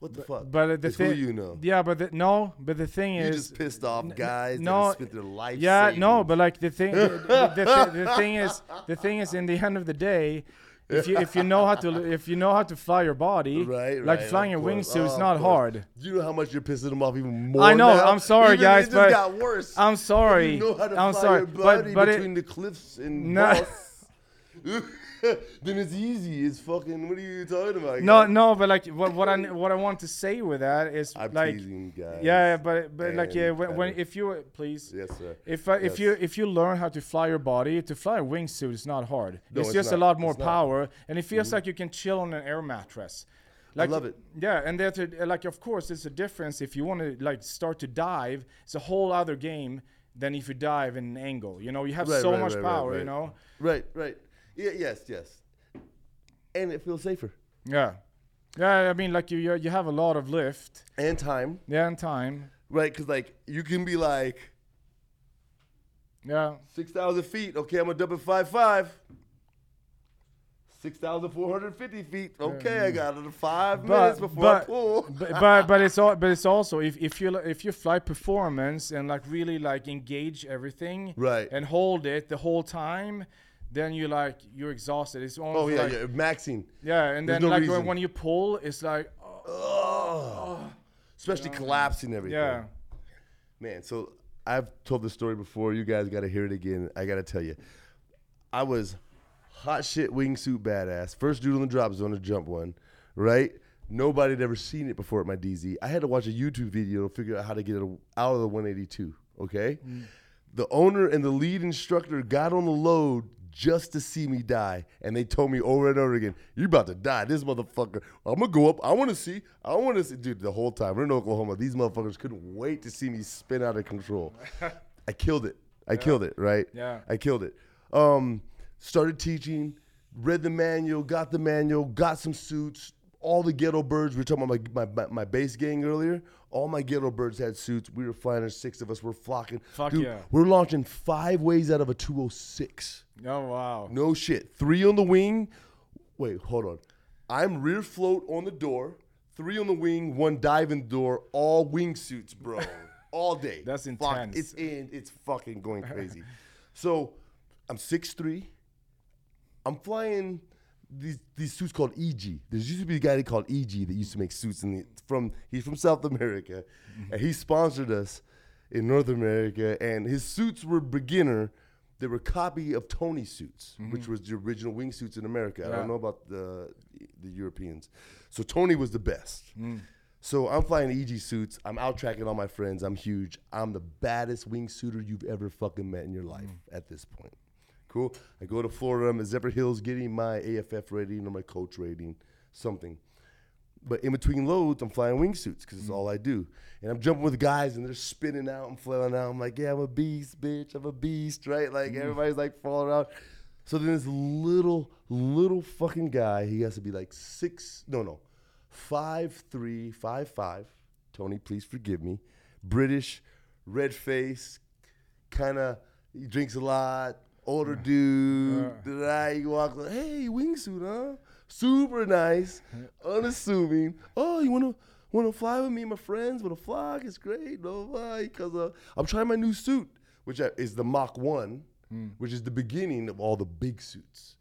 What the fuck? But the It's thing, you know. yeah, but the, no, but the thing You is, just pissed off guys no, spent their life. yeah, savings. no, but like the thing, the, the, the, the thing is, the thing is, in the end of the day, if you if you know how to if you know how to fly your body, Right, right like flying your wingsuit is Oh, not hard. You know how much you're pissing them off even more. I know, now? I'm sorry, Even- guys, it just but got worse. I'm sorry. You know how to I'm fly sorry, your but body but between it, the cliffs and No. Then it's easy. It's fucking. What are you talking about? no, guys? no, but like what what I what I want to say with that is I'm like teasing, guys. yeah, but but like yeah, when, when if you please Yes, sir. If uh, if you if you learn how to fly your body, to fly a wingsuit is not hard. No, it's, it's just not. a lot more It's not. Mm-hmm. power, and it feels like you can chill on an air mattress. Like, love it. Yeah, and that's like of course there's a difference if you want to like start to dive. It's a whole other game than if you dive in an angle. You know, you have Right, so right, much right, power. You know. Right, right. Yeah, yes, yes. And it feels safer. Yeah. Yeah, I mean, like you, you you have a lot of lift, And time, yeah, and time, right? Because like you can be like yeah, six thousand feet. Okay, I'm gonna it five five. Six thousand four hundred fifty feet. Okay, I got it. Five minutes before I but, pull. but but but it's all but it's also if, if you if you fly performance and like really like engage everything Right. and hold it the whole time then you like you're exhausted it's oh, almost Oh yeah, like, yeah, maxing. yeah and There's then no like when, when you pull it's like oh, especially collapsing everything. Yeah. Man, so I've told this story before. You guys got to hear it again. I got to tell you, I was hot shit wingsuit badass. First dude on the drop zone to jump one, right? Nobody had ever seen it before at my DZ. I had to watch a YouTube video to figure out how to get it out of the 182. Okay, mm. the owner and the lead instructor got on the load just to see me die, and they told me over and over again, "You're about to die, this motherfucker. I'm gonna go up. I want to see. I want to see." Dude, the whole time we're in Oklahoma, these motherfuckers couldn't wait to see me spin out of control. I killed it. I killed it. Right. Yeah. I killed it. Um, started teaching, read the manual, got the manual, got some suits. All the ghetto birds. We were talking about my, my, my base gang earlier. All my ghetto birds had suits. We were flying. There's six of us. We're flocking. Fuck Dude, yeah. We're launching five ways out of a 206. Oh wow. No shit. Three on the wing. Wait, hold on. I'm rear float on the door. Three on the wing. One diving door. All wingsuits, bro. all day. That's intense. it's in. It's fucking going crazy. so, I'm six three. I'm flying these these suits called EG. There used to be a guy called EG that used to make suits in the, from he's from South America, mm-hmm. and he sponsored us in North America. And his suits were beginner. They were a copy of Tony suits, which mm-hmm. was the original wingsuits in America. I don't know about the the Europeans. So Tony was the best. Mm. So I'm flying EG suits. I'm out tracking all my friends. I'm huge. I'm the baddest wingsuiter you've ever fucking met in your life mm. at this point. Cool. I go to Florida. I'm at Zephyrhills getting my AFF rating or my coach rating, something. But in between loads, I'm flying wingsuits because it's mm. all I do. And I'm jumping with guys and they're spinning out and flailing out. I'm like, yeah, I'm a beast, bitch. I'm a beast, right? Like mm. everybody's like falling out. So then this little, little fucking guy, he has to be like six, no, no, five, three, five, five. Tony, please forgive me. British, red face, kind of, he drinks a lot, older dude. Right? He walks like, hey, wingsuit, huh? Super nice, unassuming. Oh, you wanna wanna fly with me, and my friends? Wanna fly? It's great. No, why? Because uh, I'm trying my new suit, which is the Mach One, which is the beginning of all the big suits.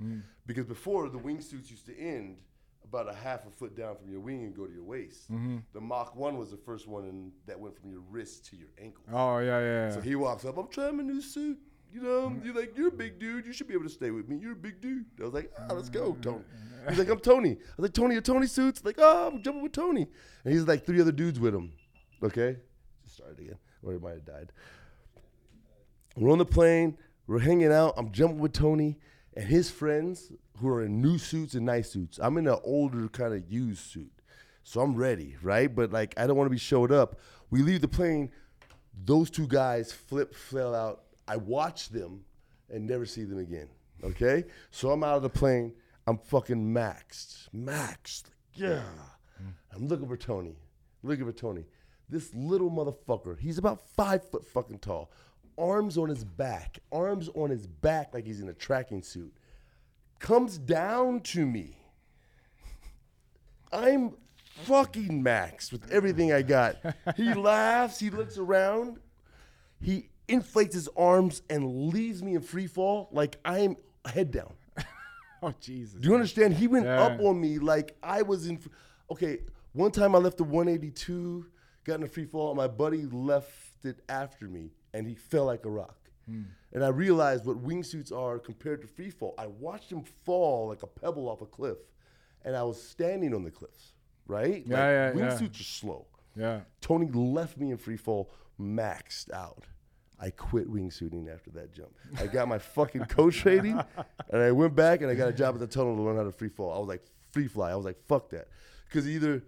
Because before the wingsuits used to end about a half a foot down from your wing and go to your waist. The Mach One was the first one in, that went from your wrist to your ankle. Oh yeah yeah. So he walks up. I'm trying my new suit. You know, you're like, you're a big dude. You should be able to stay with me. You're a big dude. I was like, ah, let's go, Tony. He's like, I'm Tony. I was like, Tony, are Tony suits? Like, oh, I'm jumping with Tony. And he's like three other dudes with him. Okay, just started again, or he might have died. We're on the plane. We're hanging out. I'm jumping with Tony and his friends who are in new suits and nice suits. I'm in an older kind of used suit. So I'm ready, right? But like I don't want to be showed up. We leave the plane. Those two guys flip, fell out. I watch them and never see them again. Okay? So I'm out of the plane. I'm fucking maxed. Maxed. Yeah. I'm looking for Tony. Looking for Tony. This little motherfucker, he's about five foot fucking tall. Arms on his back. Arms on his back like he's in a tracking suit. Comes down to me. I'm fucking maxed with everything I got. He laughs, he looks around, he inflates his arms and leaves me in free fall like I'm head down. oh Jesus. Do you understand? He went Yeah. up on me like I was in. Okay, one time I left the 182, got in a free fall, and my buddy left it after me, and he fell like a rock. Hmm. And I realized what wingsuits are compared to free fall. I watched him fall like a pebble off a cliff, and I was standing on the cliffs, right? Yeah, like, yeah, yeah. Wingsuits are slow. Yeah. Tony left me in free fall, maxed out. I quit wingsuiting after that jump. I got my fucking coach rating, and I went back and I got a job at the tunnel to learn how to free fall. I was like, free fly. I was like, fuck that. Because either,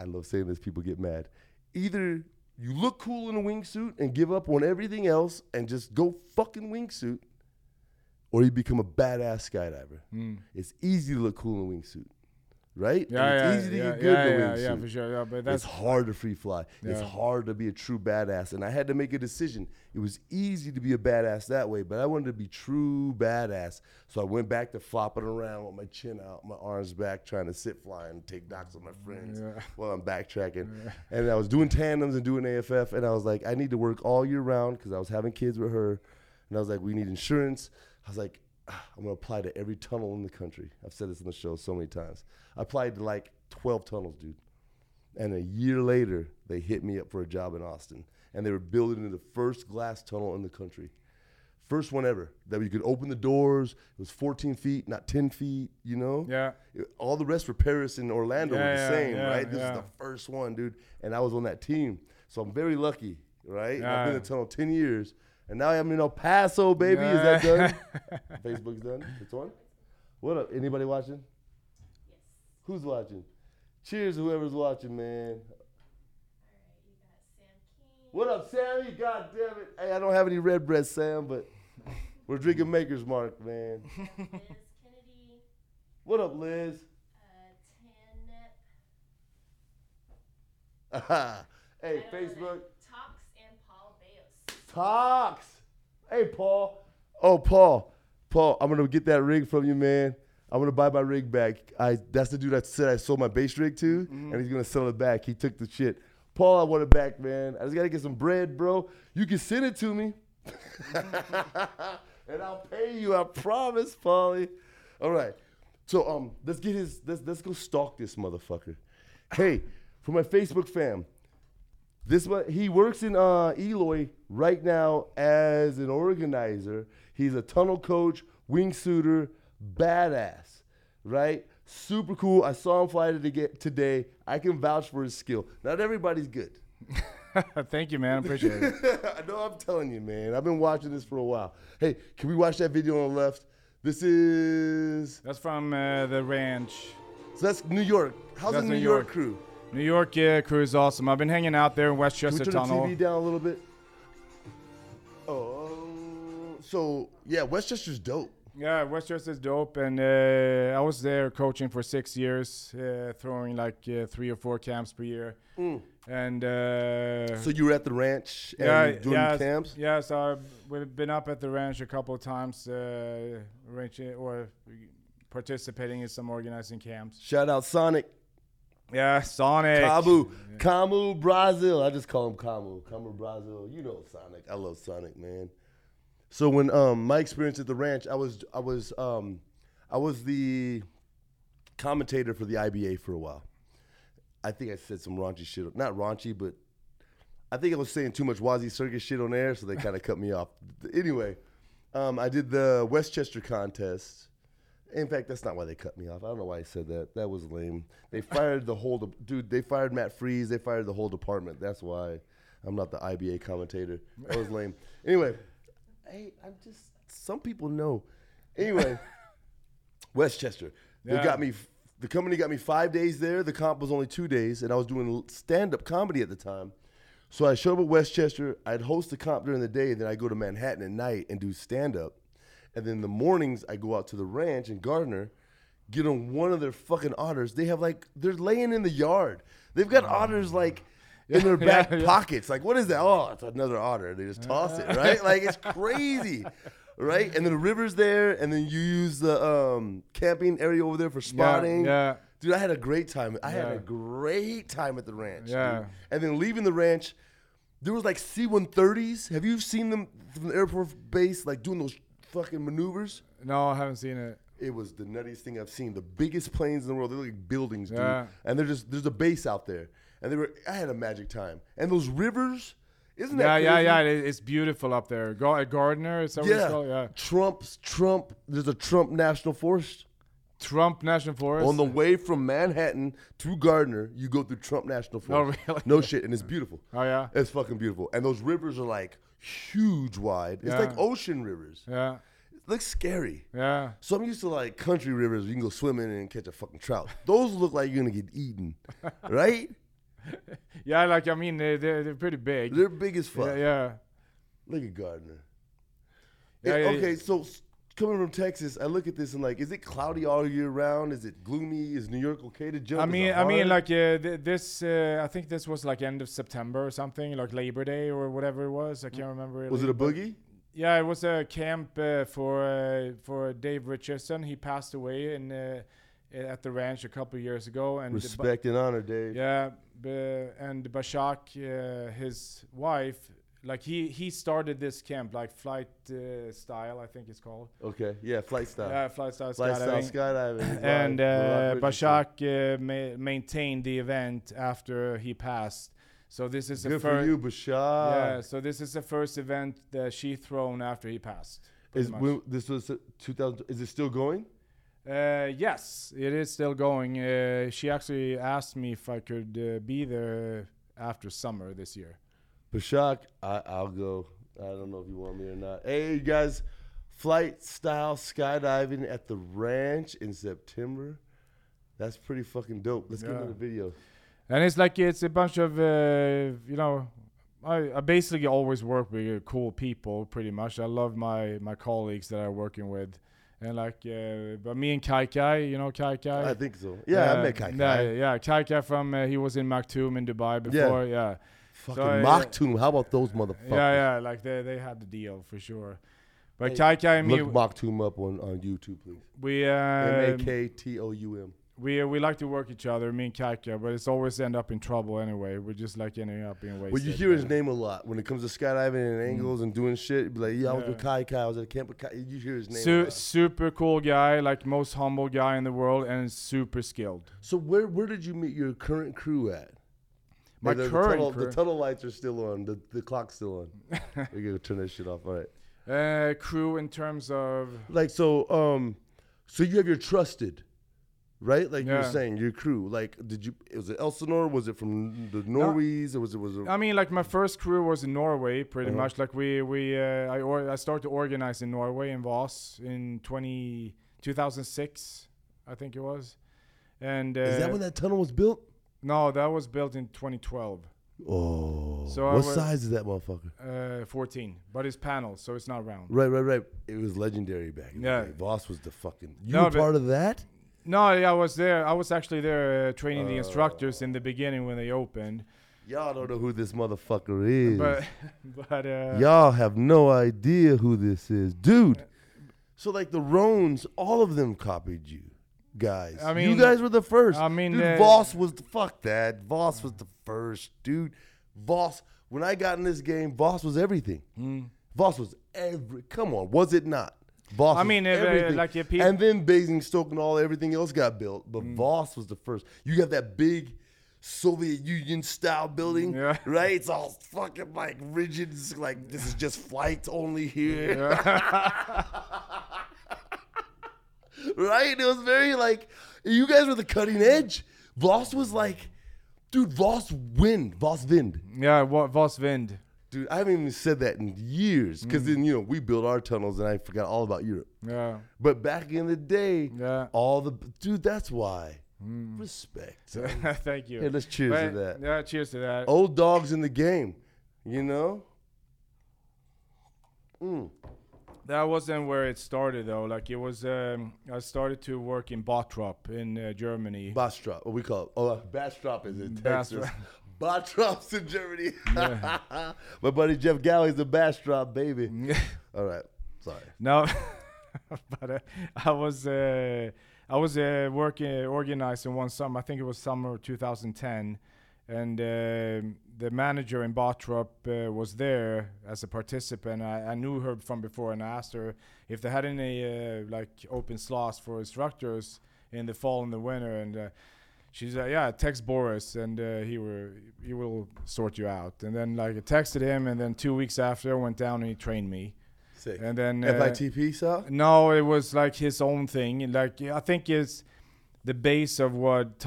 I love saying this, people get mad. Either you look cool in a wingsuit and give up on everything else and just go fucking wingsuit, or you become a badass skydiver. Hmm. It's easy to look cool in a wingsuit, right? Yeah, and yeah, it's easy to yeah, get good yeah, in a yeah, wingsuit. yeah, for sure. Yeah, but It's that's hard to free fly. It's hard to be a true badass. And I had to make a decision. It was easy to be a badass that way, but I wanted to be true badass. So I went back to flopping around with my chin out, my arms back, trying to sit fly and take knocks on my friends while I'm backtracking. And I was doing tandems and doing AFF. And I was like, I need to work all year round because I was having kids with her. And I was like, we need insurance. I was like, "Ah, I'm going to apply to every tunnel in the country. I've said this on the show so many times. I applied to like 12 tunnels, dude And a year later, they hit me up for a job in Austin, and they were building the first glass tunnel in the country. First one ever that you could open the doors. It was 14 feet, not 10 feet. You know. Yeah. It- all the rest were Perris and Orlando Yeah, were the yeah, same, yeah, right? This is the first one, dude, and I was on that team, so I'm very lucky, right? I've been in the tunnel 10 years, and now I'm in El Paso, baby. Is that Yeah. done? Facebook's done. It's on. What up? Anybody watching? Yes. Who's watching? Cheers, to whoever's watching, man. All right, you Sam King. What up, Sammy? God damn it! Hey, I don't have any red bread, Sam, but we're drinking Maker's Mark, man. Liz Kennedy. What up, Liz? Uh, Tanep. hey, I don't Facebook. that. Tox and Paul Bayos. Talks. Hey, Paul. Oh, Paul. Paul, I'm gonna get that rig from you, man. I'm gonna buy my rig back. I that's the dude I said I sold my bass rig to, and he's gonna sell it back. He took the shit. Paul, I want it back, man. I just gotta get some bread, bro. You can send it to me, and I'll pay you. I promise, Paulie. All right. So um, let's get his. Let's let's go stalk this motherfucker. Hey, for my Facebook fam, this one, he works in uh, Eloy right now as an organizer. He's a tunnel coach, wingsuiter, badass, right? Super cool. I saw him fly to get today. I can vouch for his skill. Not everybody's good. Thank you, man. I appreciate it. I know I'm telling you, man. I've been watching this for a while. Hey, can we watch that video on the left? This is That's from uh, the ranch. so that's New York. How's That's the New, New York, York. crew? New York crew is awesome. I've been hanging out there in Westchester Can we turn the Tunnel. TV down a little bit? Oh, so yeah, Westchester's dope. Yeah, Westchester's dope, and uh, I was there coaching for six years, uh, throwing like uh, three or four camps per year. And uh, Mm. So you were at the ranch and yeah, doing yeah, camps? Yeah, so I've, we've been up at the ranch a couple of times, uh, arranging or participating in some organizing camps. Shout out Sonic, Yeah, Sonic. Kamu, Kamu Brazil. I just call him Camu, Camu Brazil. You know Sonic. I love Sonic, man. So when um my experience at the ranch, I was I was um I was the commentator for the IBA for a while. I think I said some raunchy shit. Not raunchy, but I think I was saying too much Wazzy Circus shit on air, so they kind of cut me off. Anyway, um, I did the Westchester contest. In fact, that's not why they cut me off. I don't know why I said that. That was lame. They fired the whole de- dude. They fired Matt Freeze. They fired the whole department. That's why I'm not the IBA commentator. That was lame. Anyway, hey, I'm just. Some people know. Anyway, Westchester. They Yeah. got me. The company got me five days there. The comp was only two days, and I was doing stand-up comedy at the time. So I showed up at Westchester. I'd host the comp during the day, and then I go to Manhattan at night and do stand-up. And then the mornings, I go out to the ranch and Gardiner, get on one of their fucking otters. They have like they're laying in the yard. They've got otters like in their back yeah. pockets. Like, what is that? Oh, it's another otter. They just toss it, right? Like it's crazy. Right? And then the river's there, and then you use the um, camping area over there for spotting. yeah. Dude, I had a great time. I had a great time at the ranch. Yeah. dude. And then leaving the ranch, there was like C-130s. Have you seen them from the airport base, like doing those fucking maneuvers? No, I haven't seen it. It was the nuttiest thing I've seen. The biggest planes in the world. They're like buildings, dude. Yeah. And they're just there's a base out there. And they were I had a magic time. And those rivers, isn't Yeah, that yeah, yeah, yeah. It's beautiful up there. Gar- Gardiner, is that what it's Yeah. called? Yeah. Trump's Trump. There's a Trump National Forest. Trump National Forest. On the way from Manhattan to Gardiner, you go through Trump National Oh, Forest. really? No shit, and it's beautiful. Oh, yeah? It's fucking beautiful. And those rivers are like huge wide. It's Yeah. like ocean rivers. Yeah, It looks scary. yeah. So I'm used to like country rivers where you can go swimming and catch a fucking trout. Those look like you're gonna get eaten, right? Yeah, like, I mean, they, they're, they're pretty big. They're big as fuck. yeah, yeah. Look at Gardiner. Yeah, yeah, okay, so coming from Texas, I look at this and like, is it cloudy all year round? Is it gloomy? Is New York okay to jump? I mean, I mean, like uh, th- this. Uh, I think this was like end of September or something, like Labor Day or whatever it was. I can't remember. was it a but- boogie? Yeah, it was a camp uh, for uh, for Dave Richardson. He passed away in uh, at the ranch a couple of years ago, and Respect and honor, Dave. yeah, b- and Bashak, uh, his wife, like he he started this camp like flight uh, style I think it's called. Okay, yeah, flight style. Yeah, flight style flight style skydiving. skydiving. and uh, Bashak uh, ma- maintained the event after he passed. So this is the Good for first. you, Bashar. Yeah, so this is the first event that she thrown after he passed. Is when, this was uh, 2000? Is it still going? Uh, yes, it is still going. Uh, she actually asked me if I could uh, be there after summer this year. Bashak, I, I'll go. I don't know if you want me or not. Hey, you guys, flight style skydiving at the ranch in September. That's pretty fucking dope. Let's get Yeah. into the video. And it's like it's a bunch of uh, you know. I, I basically always work with uh, cool people, pretty much. I love my my colleagues that I'm working with, and like, uh, but me and Kai Kai, you know Kai Kai. I think so. Yeah, I met Kai Yeah, Kai. yeah, Kai Kai from uh, he was in Maktoum in Dubai before. Yeah, Fucking So, uh, Maktoum. How about those motherfuckers? yeah, yeah. Like they they had the deal for sure. But Hey, Kai Kai and me, Look Maktoum up on, on YouTube, please. we M uh, A K T O U M. we we like to work each other, me and Kai Kai, but it's always end up in trouble anyway. We're just like ending up in ways. Well, you hear his name a lot when it comes to skydiving and angles and doing shit. Be like, yeah, I was with. Kai Kai. I was at camp with Kai. You hear his name. a Su- super cool guy, like most humble guy in the world, and super skilled. So where where did you meet your current crew at? My the, current the tunnel, crew? The tunnel lights are still on. The the clock's still on. we gotta turn that shit off. All right. Uh, crew in terms of Like so, um, so you have your trusted, right? Like you were saying, your crew. Like, did you? Was it Elsinore? Was it from the Norwees? Or was it was it? I mean, like my first crew was in Norway, pretty Uh-huh. much. Like we we uh, I or, I started to organize in Norway in Voss in 20, 2006, I think it was. And uh, Is that when that tunnel was built? No, that was built in 2012, Oh, So I what wa- size is that motherfucker? uh, 14, but it's panel, so it's not round. Right, right, right. It was legendary back in Yeah. the day. Voss was the fucking. You No, were but- part of that? No, yeah, I was there. I was actually there uh, training the Oh. instructors in the beginning when they opened. Y'all don't know who this motherfucker is. But but uh, Y'all have no idea who this is, dude. So like the Rones, all of them copied you, guys. I mean, you guys were the first. I mean, dude, uh, Voss was the fuck that. Voss was the first, dude. Voss. When I got in this game, Voss was everything. Voss was every. Come on, was it not? Voss. I mean, uh, everything. like, if peop- and then Basingstoke and all everything else got built, but Mm. Voss was the first. You got that big. Soviet Union style building, Yeah. right? It's all fucking like rigid. It's like this is just flights only here, right? It was very like you guys were the cutting edge. Voss was like, dude, Voss wind, Voss wind, yeah, Voss Vind. dude. I haven't even said that in years because Mm. then you know we built our tunnels and I forgot all about Europe. Yeah, But back in the day, yeah. all the dude, that's why respect. Thank you. Hey, let's cheers But- to that. Yeah, cheers to that. Old dogs in the game, you know. Mm. That wasn't where it started though. Like it was, um, I started to work in Bottrop in uh, Germany. Bastrop, what we call it. Oh, uh, Bastrop is in. Texas. Bottrop's in Germany. My buddy Jeff Galley's the Bastrop, baby. All right, sorry. no, but uh, I was uh, I was uh, working organizing one summer. I think it was summer 2010, and um the manager in Bottrop uh, was there as a participant. I, I knew her from before, and I asked her if they had any uh, like open slots for instructors in the fall and the winter, and. Uh, She's like, yeah, text Boris, and uh, he were he will sort you out. And then like I texted him, and then two weeks after, I went down and he trained me. Sick. And then uh, FITP, so? no, it was like his own thing. Like I think it's the base of what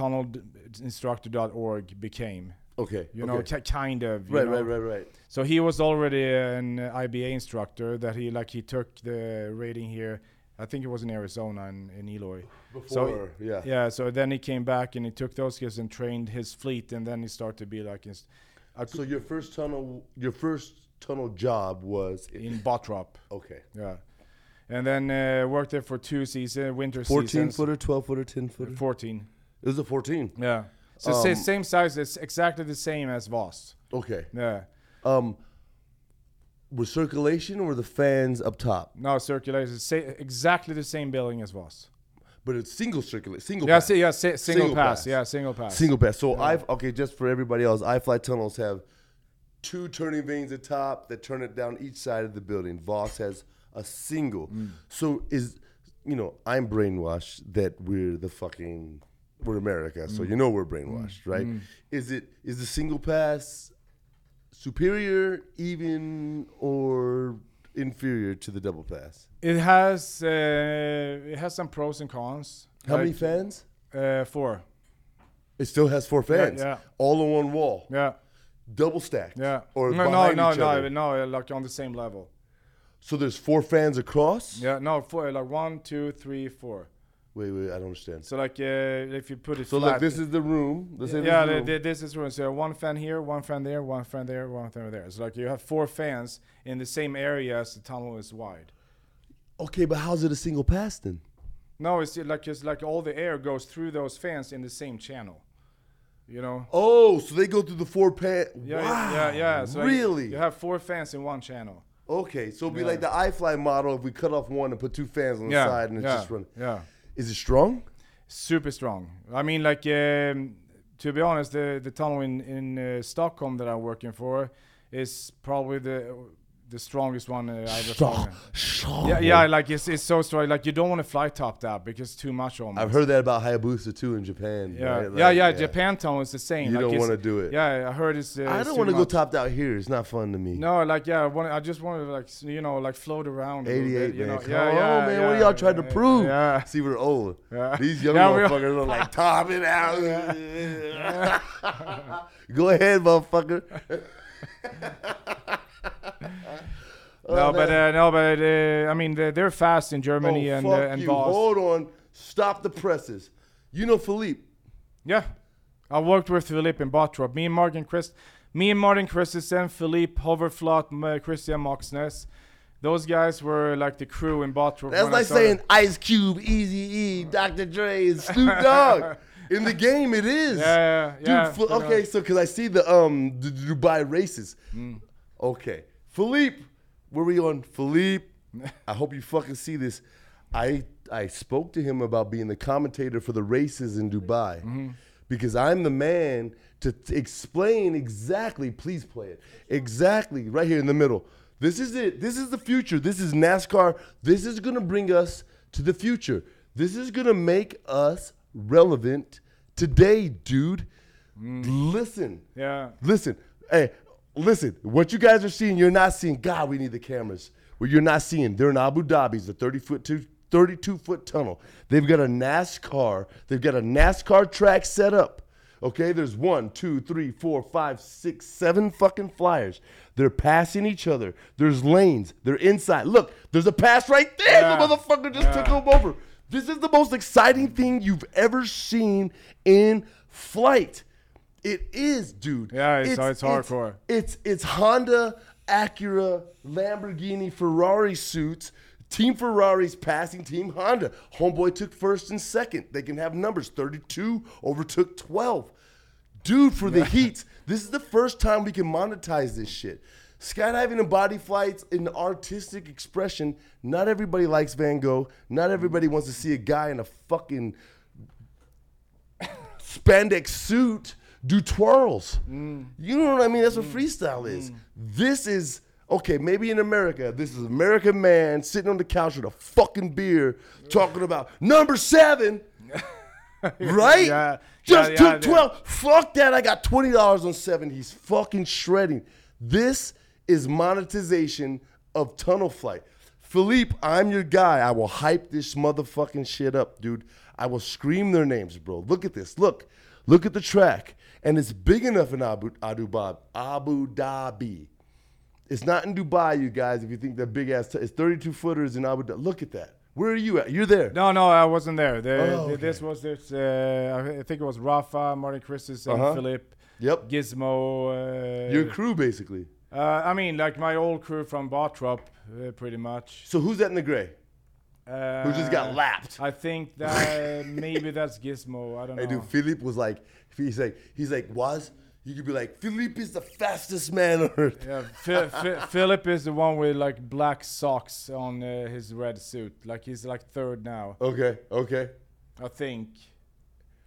tunnelinstructor.org became. Okay. You know, okay. ki- kind of. you right, know. right, right, right. So he was already an IBA instructor. That he like he took the rating here. I think it was in Arizona in, in Eloy. So- Before, yeah. Yeah. So then he came back and he took those skills and trained his fleet, and then he started to be like in, So your first tunnel, your first tunnel job was in Bottrop. okay. Yeah. And then uh, worked there for two seasons, winter 14 seasons. footer, 12 footer, 10 footer. 14. It was a 14. Yeah. So Um, same size, it's exactly the same as Voss. Okay. Yeah. Um, was circulation or the fans up top? No circulation, sa- exactly the same building as Voss. But it's single circulate, single. Yeah, pass. yeah, si- single, Single pass. pass. Yeah, single pass. Single pass. So I've okay, just for everybody else, iFly tunnels have two turning vanes at top that turn it down each side of the building. Voss has a single. Mm. So is you know I'm brainwashed that we're the fucking we're America, so Mm. you know we're brainwashed, right? Is it is the single pass superior, even, or inferior to the double pass? It has uh, it has some pros and cons. How many fans? Uh, four. It still has four fans, yeah. all on one wall, Yeah. double stacked, Yeah. or no, no, no, no, no, like on the same level. So there's four fans across. Yeah, no, four, like one, two, three, four. Wait, wait, I don't understand. So like uh, if you put it So flat. look, this is the room. Yeah, this, the, is the the, room. this is room. So one fan here, one fan there, one fan there, one fan there. So like you have four fans in the same area as the tunnel is wide. Okay, but how's it a single pass then? No, it's like it's like all the air goes through those fans in the same channel. You know? Oh, so they go through the four pan. Yeah, wow, yeah, yeah. So like, really? you have four fans in one channel. Okay, so it'd be Yeah. like the iFly model if we cut off one and put two fans on the Yeah, side and it's yeah, just run. yeah. Is it strong? super strong. I mean, like um, to be honest, the the tunnel in in uh, Stockholm that I'm working for is probably the the strongest one uh, I've ever found. strong. Yeah, yeah, like it's it's so strong. Like you don't want to fly top that because it's too much almost. I've heard that about Hayabusa too in Japan. Yeah, right? yeah, Like, yeah, Japan tunnel is the same. You like don't wanna do it. Yeah, I heard it's. Uh, I it's don't want to go much. topped out here. It's not fun to me. No, like yeah, I, want, I just want to like you know like float around. 88, you man. know? Come yeah, on, yeah, man. yeah, what are y'all trying to prove? Yeah. See, we're old. Yeah. These young Yeah, motherfuckers are like, top it out. Go ahead, motherfucker. No, Oh, but uh, no, but uh, I mean they're, they're fast in Germany oh, and uh, and you. Voss. Hold on. Stop the presses. You know Philippe. Yeah, I worked with Philippe in Bottrop. Me and Martin Christ, me and Martin Christensen, Philippe Hoverflot, Christian Moxness. Those guys were like the crew in Bottrop. That's like saying Ice Cube, Easy E, Dr. Dre, and Snoop Dogg. In the game, it is. Yeah, yeah, Dude, yeah. Phi- you know. okay, so because I see the um the Dubai races. Mm. Okay, Philippe, where we on Philippe? I hope you fucking see this. I I spoke to him about being the commentator for the races in Dubai Mm-hmm. because I'm the man to t- explain exactly. Please play it exactly right here in the middle. This is it. This is the future. This is NASCAR. This is gonna bring us to the future. This is gonna make us relevant today, dude. Listen. Yeah. Listen, hey, listen. What you guys are seeing, you're not seeing. God, we need the cameras. What you're not seeing, they're in Abu Dhabi. It's a 30 foot, two, 32 foot tunnel. They've got a NASCAR. They've got a NASCAR track set up. Okay, there's one, two, three, four, five, six, seven fucking flyers. They're passing each other. There's lanes. They're inside. Look, there's a pass right there. Yeah. The motherfucker just took Yeah. him over. This is the most exciting thing you've ever seen in flight. It is, dude. Yeah, it's- it's hardcore. It's it's Honda, Acura, Lamborghini, Ferrari suits. Team Ferrari's passing Team Honda. Homeboy took first and second. They can have numbers. 32 overtook 12. Dude, for the heats, this is the first time we can monetize this shit. Skydiving and body flights, an artistic expression. Not everybody likes Van Gogh. Not everybody wants to see a guy in a fucking spandex suit do twirls. Mm. You know what I mean? That's what mm. freestyle is. Mm. This is okay. Maybe in America, this is American man sitting on the couch with a fucking beer, talking about number seven. right? Yeah. Just Yeah, took yeah, yeah. 12. Fuck that. I got $20 on seven. He's fucking shredding. This is monetization of tunnel flight. Philippe, I'm your guy. I will hype this motherfucking shit up, dude. I will scream their names, bro. Look at this. Look. Look at the track. And it's big enough in Abu, Abu, Dhabi- Abu Dhabi. It's not in Dubai, you guys, if you think that big ass. T- it's 32 footers in Abu Dhabi. Look at that. Where are you at? You're there. No, no, I wasn't there. The, Oh, okay. This was this. Uh, I think it was Rafa, Martin Christensen, Uh-huh. Philippe, Yep. Gizmo. Uh, Your crew, basically. uh, I mean, like my old crew from Bottrop, uh, pretty much. So who's that in the gray? Uh, Who just got lapped? I think that maybe that's Gizmo. I don't know. dude, Philippe was like, he's like, he's like, was you could be like, Philippe is the fastest man on earth. Yeah, Phil, Phil, Philip is the one with like black socks on uh, his red suit. Like he's like third now, Okay, okay. I think,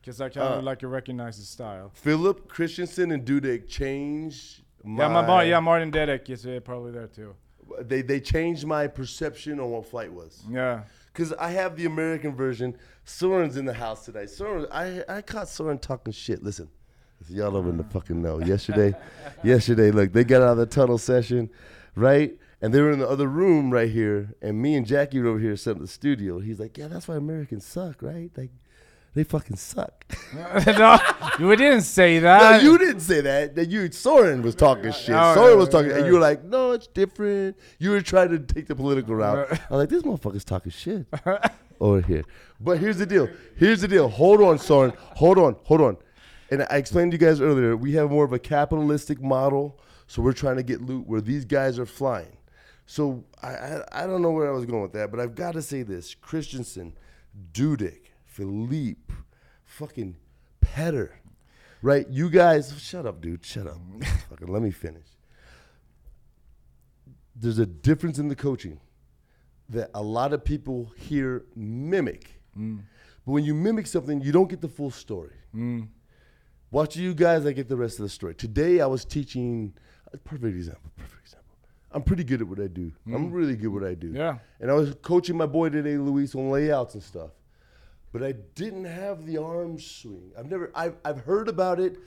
because I kind Uh, of like recognize his style. Philip Christensen and Dudek change yeah, my, Mar- yeah, Martin Dedek is uh, probably there too. They they changed my perception on what flight was. Yeah. Cause I have the American version. Soren's in the house tonight. Soren, I I caught Soren talking shit. Listen, y'all over in the fucking know. Yesterday, yesterday, look, they got out of the tunnel session, right? And they were in the other room right here, and me and Jackie were over here set at the studio. He's like, "Yeah, that's why Americans suck, right? Like, they fucking suck." no, we didn't say no, that. you didn't say that. That you Soren was talking shit. Soren was talking, and you were like, "No, it's different." You were trying to take the political route. I was like, "This motherfucker's talking shit." over here. But here's the deal. Here's the deal. Hold on, Soren. Hold on. Hold on. And I explained to you guys earlier, we have more of a capitalistic model, so we're trying to get loot where these guys are flying. So I, I, I don't know where I was going with that, but I've got to say this: Christensen, Dudek, Philippe, fucking Petter, right? You guys, shut up, dude. Shut up. fucking let me finish. There's a difference in the coaching that a lot of people here mimic. Mm. But when you mimic something, you don't get the full story. Mm. Watching you guys, I get the rest of the story. Today, I was teaching. A perfect example. Perfect example. I'm pretty good at what I do. I'm mm. really good at what I do. Yeah. And I was coaching my boy today, Luis, on layouts and stuff. But I didn't have the arm swing. I've never. I've, I've heard about it.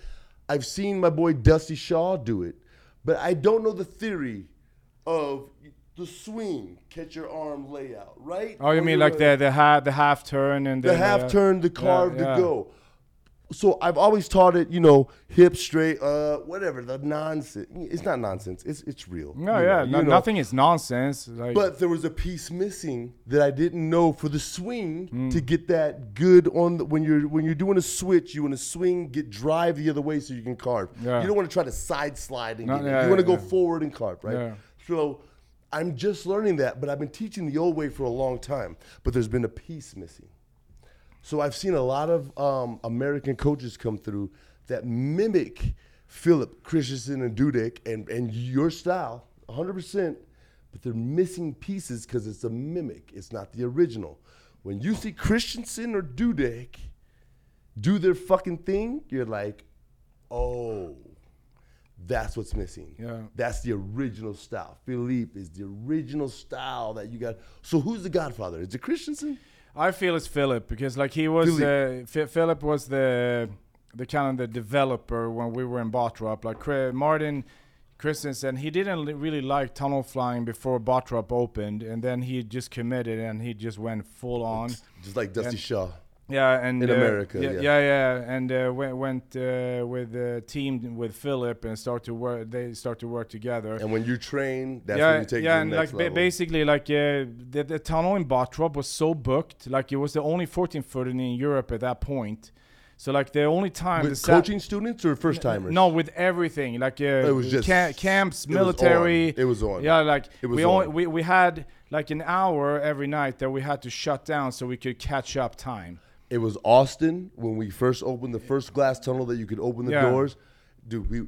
I've seen my boy Dusty Shaw do it, but I don't know the theory of the swing, catch your arm layout, right? Oh, you Or mean like the the half the half turn and the then, half uh, turn, the carve, yeah. the go. So I've always taught it, you know, hip straight, uh, whatever. The nonsense. It's not nonsense. It's it's real. No, you yeah, know, no, know. nothing is nonsense. Like, But there was a piece missing that I didn't know for the swing Hmm. to get that good on the, when you're when you're doing a switch. You want to swing, get drive the other way so you can carve. Yeah. You don't want to try to side slide and No, yeah, You want to yeah, go forward and carve, right? Yeah. So I'm just learning that, but I've been teaching the old way for a long time. But there's been a piece missing. So I've seen a lot of um, American coaches come through that mimic Philip Christensen and Dudek and, and your style 100%, but they're missing pieces because it's a mimic. It's not the original. When you see Christensen or Dudek do their fucking thing, you're like, oh, that's what's missing. Yeah. That's the original style. Philippe is the original style that you got. So who's the godfather? Is it Christensen? I feel it's Philip because like he was uh, F- Philip was the the kind of the developer when we were in Bottrop. Like Chri- Martin Christensen, he didn't li- really like tunnel flying before Bottrop opened, and then he just committed and he just went full on. Just like Dusty And- Shaw. Yeah, and In uh, America, yeah, yeah. yeah, yeah, and uh, went went uh, with uh, teamed with Philip and start to work. They start to work together. And when you train, that's yeah, when you take yeah, and like ba- basically like uh, the, the tunnel in Bottrop was so booked, like it was the only 14 footer in Europe at that point. So like the only time the With sa- coaching students or first timers? no, with everything, like uh, It was just- ca- camps, it was military. It was on. Yeah, like It was we only we, we had like an hour every night that we had to shut down so we could catch up time. It was Austin when we first opened the first glass tunnel that you could open the Yeah. doors. Dude, we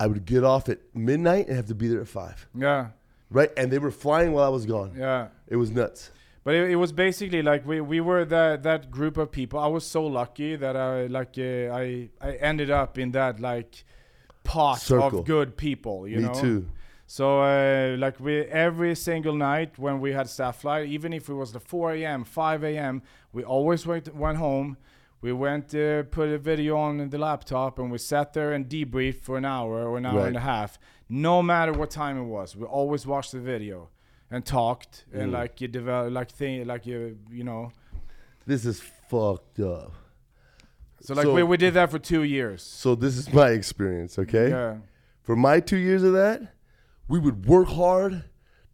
I would get off at midnight and have to be there at five. Yeah, Right? And they were flying while I was gone. yeah. It was nuts. But it, it was basically like we, we were that that group of people. I was so lucky that I like uh, I I ended up in that like pot Circle. of good people. You Me know. Me too. So uh, like we every single night when we had staff flight, even if it was the 4 a.m., 5 a.m., we always went went home. We went uh, put a video on the laptop and we sat there and debriefed for an hour or an hour Right. and a half. No matter what time it was, we always watched the video and talked and Mm. like you develop like thing like you you know. This is fucked up. So like So- we, we did that for two years. So this is my experience, okay? Yeah. For my two years of that, we would work hard,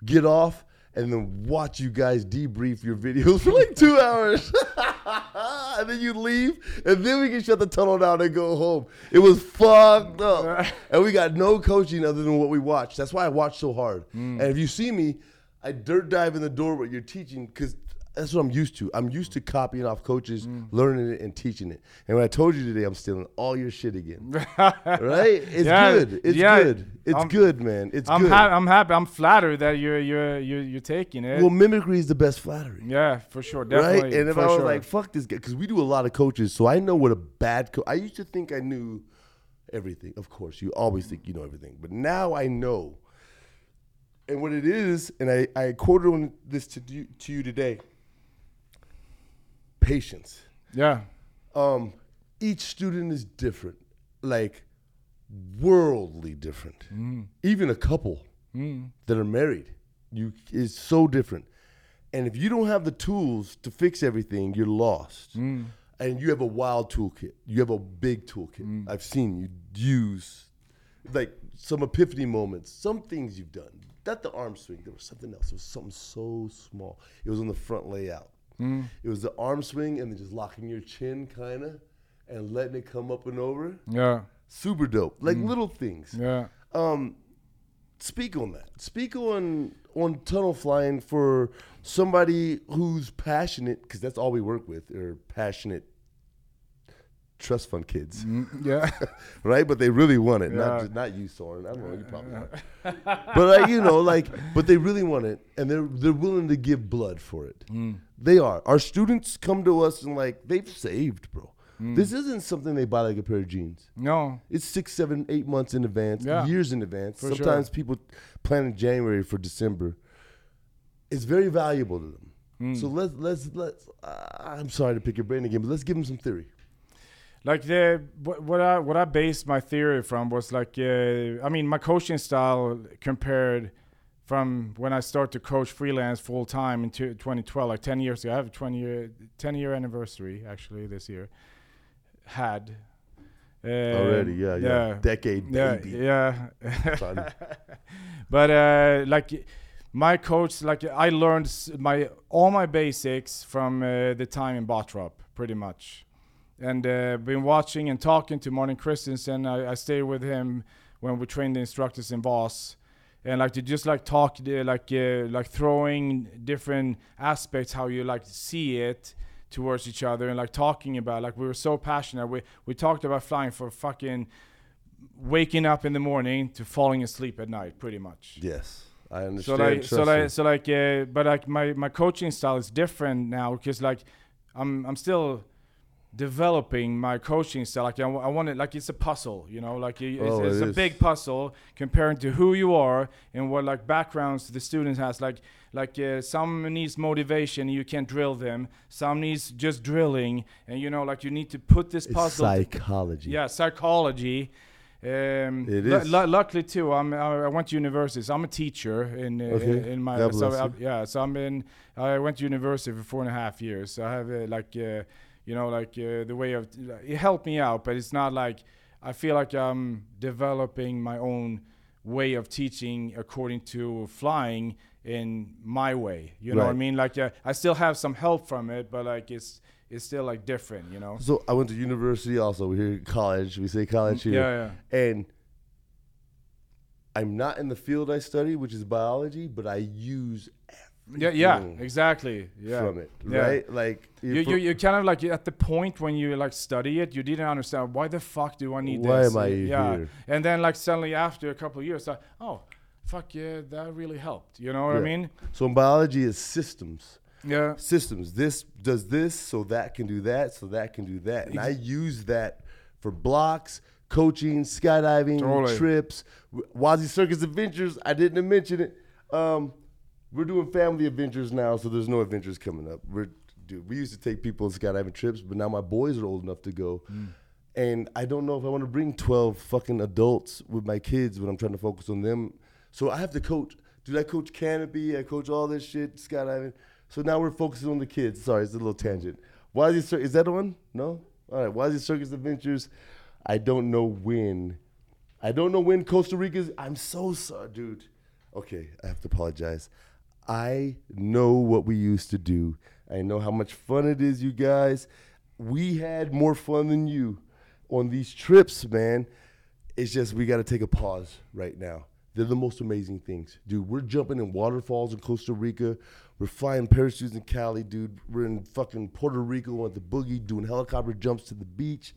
get off, and then watch you guys debrief your videos for like two hours. and then you leave, and then we can shut the tunnel down and go home. It was fucked up. and we got no coaching other than what we watched. That's why I watch so hard. Mm. And if you see me, I dirt dive in the door what you're teaching because that's what I'm used to. I'm used to copying off coaches, mm. learning it, and teaching it. And when I told you today, I'm stealing all your shit again. right? It's Yeah, good. It's yeah. good. It's I'm- good, man. It's I'm good. ha- I'm happy. I'm flattered that you're you're you're, you're taking it. well, mimicry is the best flattery. yeah, for sure, definitely. Right? And if I was sure. like, fuck this guy, because we do a lot of coaches, so I know what a bad coach. I used to think I knew everything. Of course, you always think you know everything, but now I know. And what it is, and I, I quoted on this to you, to you today. Patience. Yeah. Um, each student is different, like worldly different. Mm. Even a couple mm. that are married, you is so different. And if you don't have the tools to fix everything, you're lost. Mm. And you have a wild toolkit. You have a big toolkit. I've seen you use like some epiphany moments, some things you've done. Not the arm swing. There was something else. It was something so small. It was on the front layout. It was the arm swing and then just locking your chin, kind of, and letting it come up and over. Yeah. Super dope. Like little things. Yeah. Um, speak on that. Speak on on tunnel flying for somebody who's passionate, because that's all we work with, are passionate trust fund kids, Mm, Yeah. right? But they really want it. Yeah. Not just, not you, Soren. I don't know. You probably are. but like, you know, like, but they really want it, and they're they're willing to give blood for it. Mm. They are. Our students come to us and like they've saved, bro. Mm. This isn't something they buy like a pair of jeans. No. It's six, seven, eight months in advance, Yeah. years in advance. For sure. Sometimes people plan in January for December. It's very valuable to them. Hmm. So let's let's let's. Uh, I'm sorry to pick your brain again, but let's give them some theory. Like the what, what I what I based my theory from was like uh, I mean my coaching style compared from when I started to coach freelance full time in two- 2012 like 10 years ago. I have a 20 year 10 year anniversary actually this year. Had. Uh, Already, yeah, yeah, decade yeah baby. yeah. Son. but uh, like my coach like I learned my all my basics from uh, the time in Bottrop pretty much and uh, been watching and talking to Martin Christensen. I, I stayed with him when we trained the instructors in Voss, and like to just like talk, uh, like uh, like throwing different aspects how you like see it towards each other, and like talking about like we were so passionate. We we talked about flying for fucking waking up in the morning to falling asleep at night, pretty much. yes, I understand. So like, so like, so like, uh, but like my my coaching style is different now because like I'm I'm still developing my coaching style. Like I, I want it like it's a puzzle, you know, like it's, Oh, it's it a big puzzle comparing to who you are and what like backgrounds the student has. Like like uh, some needs motivation, you can drill them. Some needs just drilling, and you know, like you need to put this it's puzzle. psychology. Yeah, psychology. Um, It is. luckily too, I'm I went to university. So I'm a teacher in uh, Okay. in, in my so I, yeah. So I'm in. I went to university for four and a half years. So I have uh, like uh, you know like uh, the way of it helped me out, but it's not like I feel like I'm developing my own way of teaching according to flying in my way. You know what I mean? Like uh, I still have some help from it, but like it's it's still like different. You know? So I went to university also. We hear college. We say college here. Yeah, yeah. And I'm not in the field I study, which is biology, but I use Yeah, yeah, exactly. Yeah. from it, Yeah. right? Like You, you, you kind of like at the point when you like study it, you didn't understand why the fuck do I need Why this? Why am I yeah. here? And then like suddenly after a couple of years, like, oh, fuck yeah, that really helped. You know what I mean? so in biology is systems. Yeah. systems. This does this, so that can do that, so that can do that. And I use that for blocks, coaching, skydiving, Totally. trips, W- Wazzy Circus Adventures. I didn't mention it. Um, we're doing family adventures now, so there's no adventures coming up. We're dude, we used to take people on skydiving trips, but now my boys are old enough to go. Mm. And I don't know if I want to bring 12 fucking adults with my kids when I'm trying to focus on them. So I have to coach. Dude, I coach canopy, I coach all this shit, skydiving. So now we're focusing on the kids. Sorry, it's a little tangent. Why is Cir- is that on? No? All right, Why is he Circus Adventures? I don't know when. I don't know when Costa Rica's. I'm so sorry, dude. Okay, I have to apologize. I know what we used to do. I know how much fun it is, you guys. We had more fun than you on these trips, man. It's just we got to take a pause right now. They're the most amazing things, dude. We're jumping in waterfalls in Costa Rica. We're flying parachutes in Cali, dude. We're in fucking Puerto Rico at the boogie doing helicopter jumps to the beach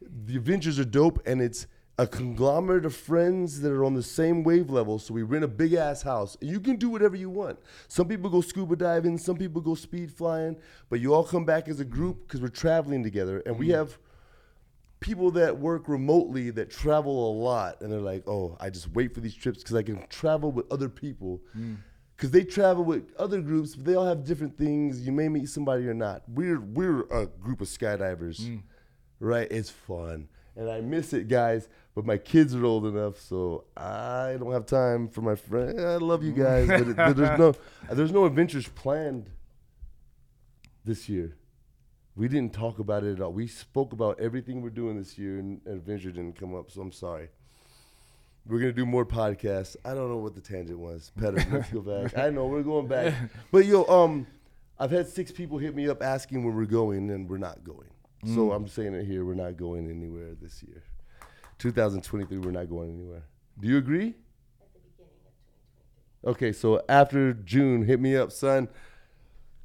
the adventures are dope and it's a conglomerate of friends that are on the same wave level so we rent a big ass house and you can do whatever you want some people go scuba diving some people go speed flying but you all come back as a group because we're traveling together and we mm. have people that work remotely that travel a lot and they're like, oh, I just wait for these trips because I can travel with other people. Mm. Because they travel with other groups, but they all have different things. You may meet somebody or not. We're we're a group of skydivers, mm. right? It's fun, and I miss it, guys. But my kids are old enough, so I don't have time for my friend. I love you guys, but, it, but there's no there's no adventures planned this year. We didn't talk about it at all. We spoke about everything we're doing this year, and adventure didn't come up. So I'm sorry. We're gonna do more podcasts. I don't know what the tangent was. Petter, let's go back. I know we're going back, but yo, um, I've had six people hit me up asking where we're going, and we're not going. So I'm saying it here: we're not going anywhere this year. 2023, we're not going anywhere. Do you agree? At the beginning of 2023. Okay, so after June, hit me up, son.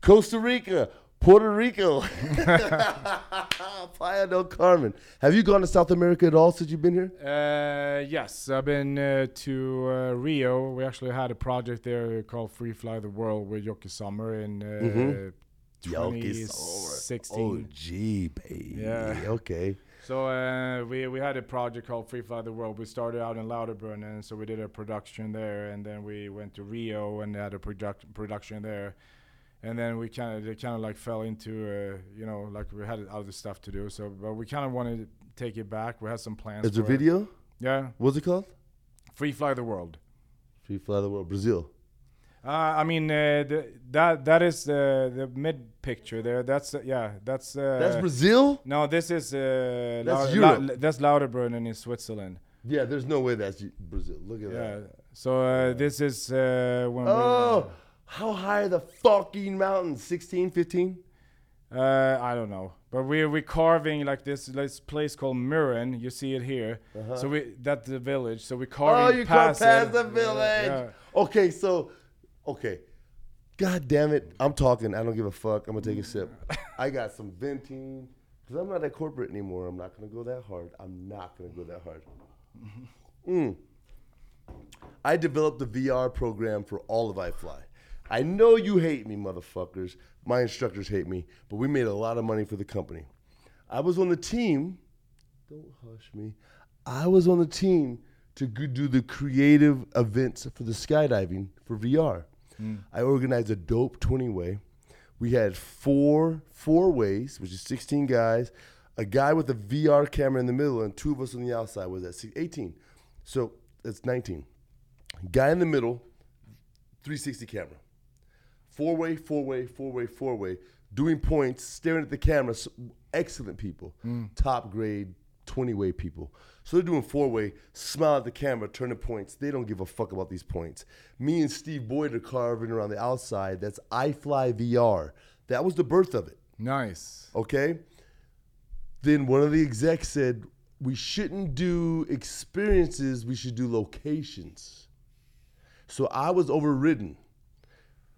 Costa Rica, Puerto Rico, Playa del Carmen. Have you gone to South America at all since you've been here? Uh, yes, I've been uh, to uh, Rio. We actually had a project there called Free Fly the World with Yoki Summer in uh, Mhm. Yoki Summer. 2016. Oh, gee, baby. Yeah. Okay. So uh, we we had a project called Free Fly the World. We started out in Lauterbrunnen, and so we did a production there, and then we went to Rio and had a product production there, and then we kind of kind of like fell into uh, you know like we had other stuff to do. So but we kind of wanted to take it back. We had some plans. It's a for it. video. Yeah, What's it called? Free Fly the World. Free Fly the World, Brazil. Uh, I mean uh, the, that that is the the mid picture there. That's uh, yeah. That's uh, That's Brazil. No, this is uh, That's Lau- Europe. that's Lauterbrunnen in Switzerland. Yeah, there's no way that's Brazil. Look at Yeah. that. So uh, this is uh, when Oh, how high are the fucking mountains? 16, 15? Uh, I don't know, but we're we carving like this this place called Mürren. You see it here. So we that's the village. So we carving Uh-huh. Oh, you past, past the village. yeah. Okay, so, okay. God damn it. I'm talking. I don't give a fuck. I'm going to take a sip. I got some venting. Because I'm not at corporate anymore. I'm not going to go that hard. I'm not going to go that hard. Mm. I developed the VR program for all of iFly. I know you hate me, motherfuckers. My instructors hate me, but we made a lot of money for the company. I was on the team. Don't hush me. I was on the team to do the creative events for the skydiving for VR. Mm. I organized a dope 20 way. We had four four ways, which is 16 guys, a guy with a VR camera in the middle, and two of us on the outside was at 18. So that's 19. Guy in the middle, 360 camera. Four way, four way, four way, four way, doing points, staring at the camera. Excellent people, mm. top grade, 20 way people. So they're doing four way, smile at the camera, turning points. They don't give a fuck about these points. Me and Steve Boyd are carving around the outside. That's iFly VR. That was the birth of it. Nice. Okay. Then one of the execs said, we shouldn't do experiences, we should do locations. So I was overridden.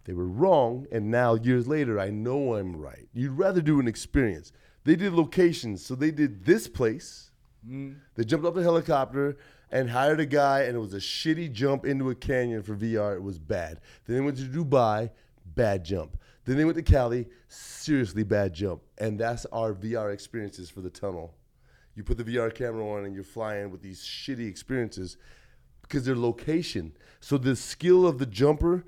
They were wrong, and now years later, I know I'm right. You'd rather do an experience. They did locations, so they did this place. Mm-hmm. They jumped off the helicopter and hired a guy, and it was a shitty jump into a canyon for VR. It was bad. Then they went to Dubai, bad jump. Then they went to Cali, seriously bad jump. And that's our VR experiences for the tunnel. You put the VR camera on and you're flying with these shitty experiences because they're location. So the skill of the jumper.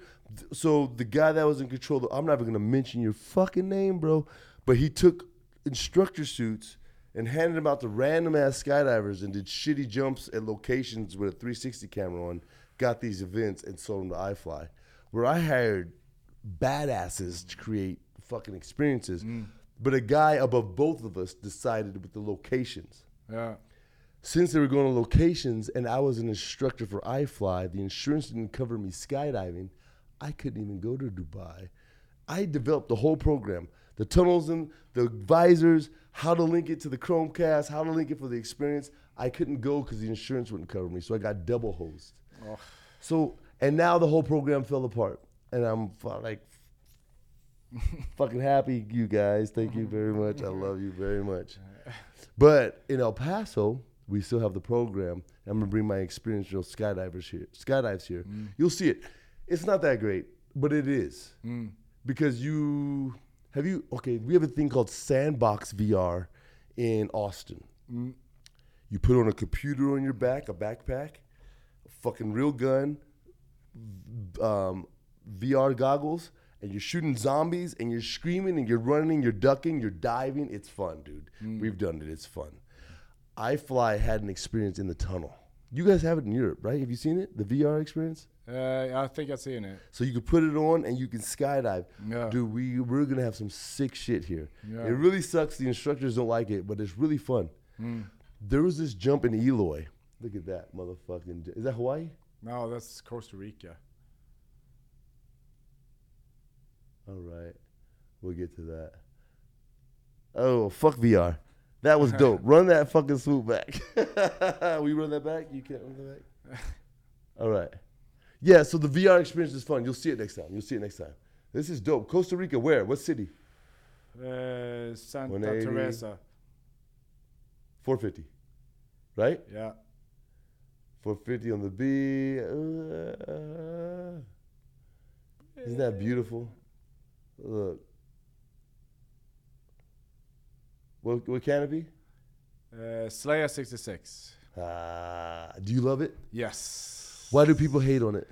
So the guy that was in control, I'm not even gonna mention your fucking name, bro. But he took instructor suits and handed them out to random ass skydivers and did shitty jumps at locations with a 360 camera on. Got these events and sold them to iFly, where I hired badasses to create fucking experiences. Mm. But a guy above both of us decided with the locations Yeah. since they were going to locations and I was an instructor for iFly, the insurance didn't cover me skydiving. I couldn't even go to Dubai. I developed the whole program the tunnels and the visors, how to link it to the Chromecast, how to link it for the experience. I couldn't go because the insurance wouldn't cover me. So I got double hosed. So, and now the whole program fell apart. And I'm like, fucking happy, you guys. Thank you very mm-hmm. much. I love you very much. But in El Paso, we still have the program. I'm gonna bring my experiential skydivers here, skydives here. Mm. You'll see it. It's not that great, but it is mm. because you have you okay. We have a thing called Sandbox VR in Austin. You put on a computer on your back, a backpack, a fucking real gun, um, VR goggles, and you're shooting zombies and you're screaming and you're running, you're ducking, you're diving. It's fun, dude. We've done it. It's fun. iFly had an experience in the tunnel. You guys have it in Europe, right? Have you seen it? The VR experience? Uh, I think I've seen it. So you can put it on and you can skydive. Yeah. Dude, we we're gonna have some sick shit here. Yeah. It really sucks. The instructors don't like it, but it's really fun. Hmm. There was this jump in Eloy. Look at that motherfucking. Is that Hawaii? No, that's Costa Rica. All right, we'll get to that. Oh fuck VR. That was dope. run that fucking swoop back. we run that back. You can't run that back. All right. Yeah. So the VR experience is fun. You'll see it next time. You'll see it next time. This is dope. Costa Rica. Where? What city? Uh, Santa 180. Teresa. 450. Right? Yeah. 450 on the B. Uh, isn't that beautiful? Look. What, what canopy? Uh, Slayer 66. Ah, do you love it? Yes. Why do people hate on it?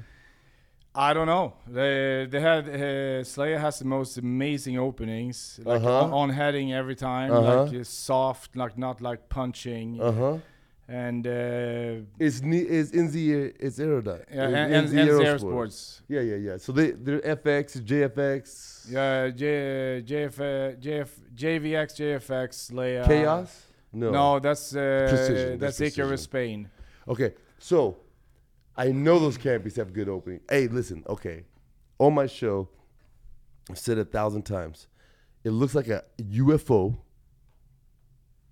I don't know. They they had uh, Slayer has the most amazing openings, like Uh-huh. on, on heading every time, Uh-huh. like uh, soft, like not like punching, Uh huh. and uh, It's ne- it's in the it's Aerodot. yeah, It's and, and, and Aerosport. Air Sports. Yeah, yeah, yeah. So they they're FX, JFX, Yeah, J, JF, JF, JVX, JFX, Slayer. Chaos. No. No, that's uh, Precision, That's that's Icarus. Spain. Okay, so I know those canopies have good opening. Hey, listen, okay. On my show, I've said a thousand times. It looks like a UFO.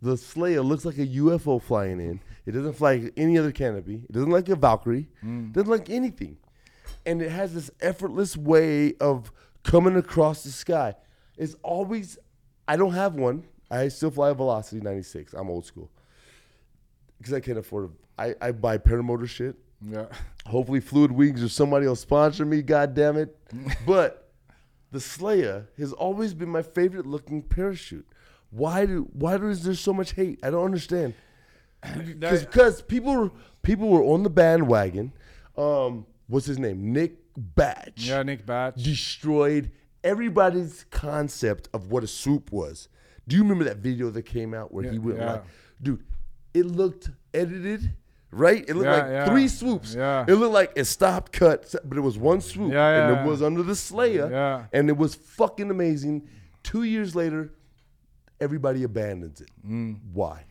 The Slayer looks like a UFO flying in. It doesn't fly like any other canopy. It doesn't like a Valkyrie. It doesn't like anything. And it has this effortless way of coming across the sky. It's always, I don't have one. I still fly a Velocity 96. I'm old school because I can't afford. I I buy paramotor shit. Yeah. Hopefully, Fluid Wings or somebody will sponsor me. God damn it! but the Slayer has always been my favorite looking parachute. Why do why is there so much hate? I don't understand. Because people were people were on the bandwagon. Um, what's his name? Nick Batsch yeah, Nick Batsch. destroyed everybody's concept of what a swoop was. Do you remember that video that came out where he went yeah. like, dude, it looked edited, right? It looked Yeah, like yeah. three swoops. Yeah. It looked like it stopped, cut, but it was one swoop. Yeah, and it was under the Slayer. Yeah. And it was fucking amazing. Two years later, everybody abandons it. Mm. Why?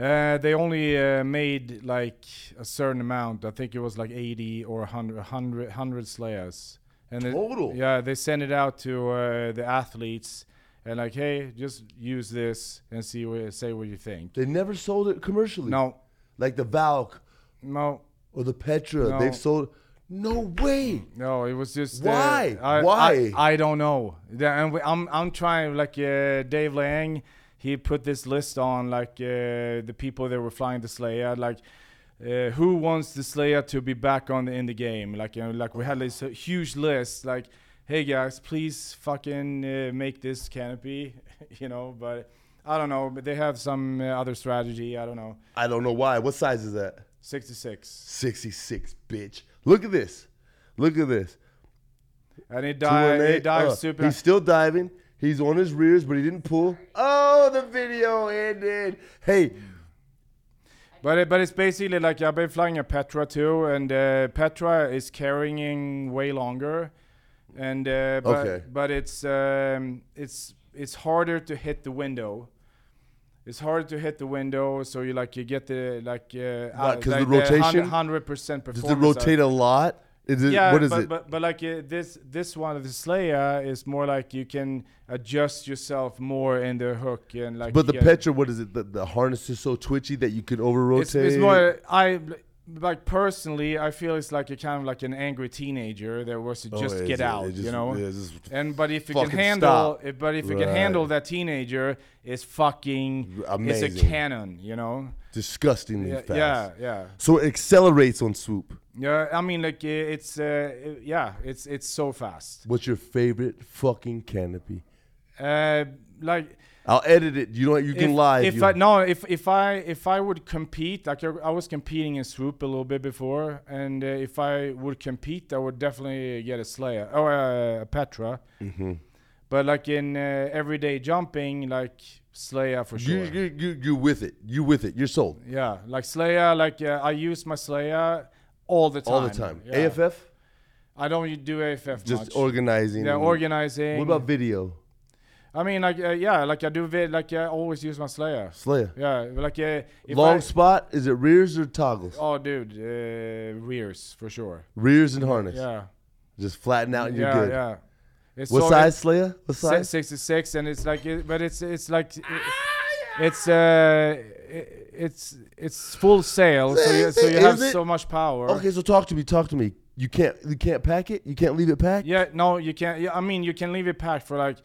Uh, they only uh, made like a certain amount. I think it was like 80 or 100, 100, 100 Slayers. And it- Total? yeah, they sent it out to uh, the athletes and like, hey, just use this and see what say what you think. They never sold it commercially. No, Like the Valk no, or the Petra. No. They've sold. No way. no. It was just Why? Uh, I, Why? I, I don't know. The- And we, I'm I'm trying like uh, Dave Lang. He put this list on like uh, the people that were flying the Slayer, like. Uh, who wants the Slayer to be back on the, in the game? Like, you know, like we had this huge list. Like, hey guys, please fucking uh, make this canopy, you know. But I don't know. But they have some uh, other strategy. I don't know. I don't know why. What size is that? 66, 66, bitch. Look at this. Look at this. and he, and died. Dives Uh, super. He's still diving. He's on his rears, but he didn't pull. Oh, the video ended. Hey, But it, but it's basically like I've been flying a Petra too, and uh, Petra is carrying way longer, and uh, but Okay. but it's um, it's it's harder to hit the window. It's hard to hit the window, so you like you get the like uh, Why, uh, like the rotation? hundred percent does it rotate a lot? Is it, yeah, what is but, it? but but like uh, this this one the Slayer is more like you can adjust yourself more in the hook and like. But the Petra, what is it? The, the harness is so twitchy that you can over rotate. It's, it's more I like personally. I feel it's like a kind of like an angry teenager that wants to Oh, just is get out, just- you know. yeah, And but if you can handle, if, but if you can handle that teenager, it's fucking, it's a cannon, you know. disgustingly Yeah, fast. yeah, yeah, So it accelerates on swoop. yeah. I mean, like it's, uh, yeah, it's it's so fast. What's your favorite fucking canopy? Uh, like I'll edit it. You know what? You can if, lie. If you, I no, if if I if I would compete, like I, was competing in swoop a little bit before, and uh, if I would compete, I would definitely get a Slayer or uh, a Petra. Mhm. But like in uh, everyday jumping, like Slayer for sure. you, you, you with it. You with it. You're sold yeah, like Slayer, like uh, I use my Slayer all the time. all the time. Yeah. AFF, I don't do AFF just much. organizing. yeah, organizing. What about video? I mean, like uh, yeah, like I do vid, like I always use my Slayer. Slayer. Yeah, like uh, Long I, spot? Is it rears or toggles? Oh, dude, uh, rears for sure. Rears and harness. Yeah, Just flatten out and you're yeah, good. yeah. It's What so- size Slayer? What size? 66, and it's like, it, but it's it's like, it, it's uh, it, it's it's full sail, so you, so you have so much power. Okay, so talk to me. Talk to me. You can't. You can't pack it. You can't leave it packed. Yeah, no, you can't. Yeah, I mean, you can leave it packed for like,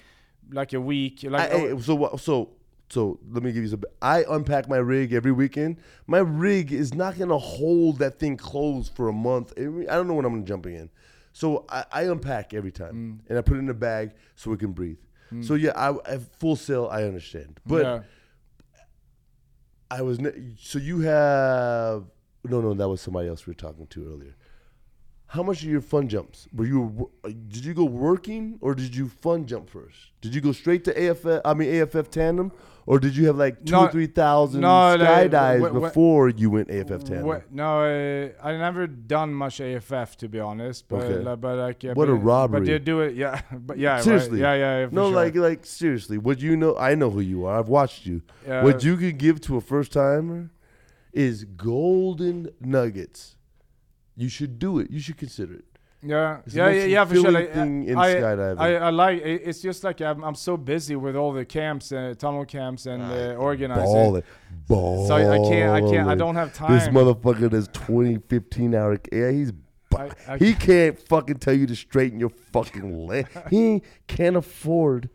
like a week. I, Like, so? So so let me give you some. I unpack my rig every weekend. My rig is not gonna hold that thing closed for a month. I don't know when I'm gonna jump in. So I, I unpack every time Mm. and I put it in a bag so it can breathe. So yeah, I, I full sail. I understand, but yeah. I was ne- so you have no no that was somebody else we were talking to earlier. How much are your fun jumps? Were you uh, did you go working or did you fun jump first? Did you go straight to AFF? I mean AFF tandem, or did you have like two No, or three thousand no, no, skydives wh- before you went AFF tandem? No, uh, I never done much AFF to be honest. But Okay. like, but like, yeah, What a robbery. But they do it, yeah. But yeah, right. Seriously. yeah, yeah, yeah. No, sure. like like seriously, what you know? I know who you are. I've watched you. What you could give to a first timer is golden nuggets. You should do it. You should consider it. Yeah, It's yeah, yeah, yeah, for sure. Like, thing in I, skydiving. I, I like. it- It's just like I'm, I'm so busy with all the camps, uh, tunnel camps, and uh, organizing. Ball it. Ball So I, I can't, I can't, I don't have time. This motherfucker does 20, 15 hour. Yeah, he's. I- I he can't fucking tell you to straighten your fucking leg. he can't afford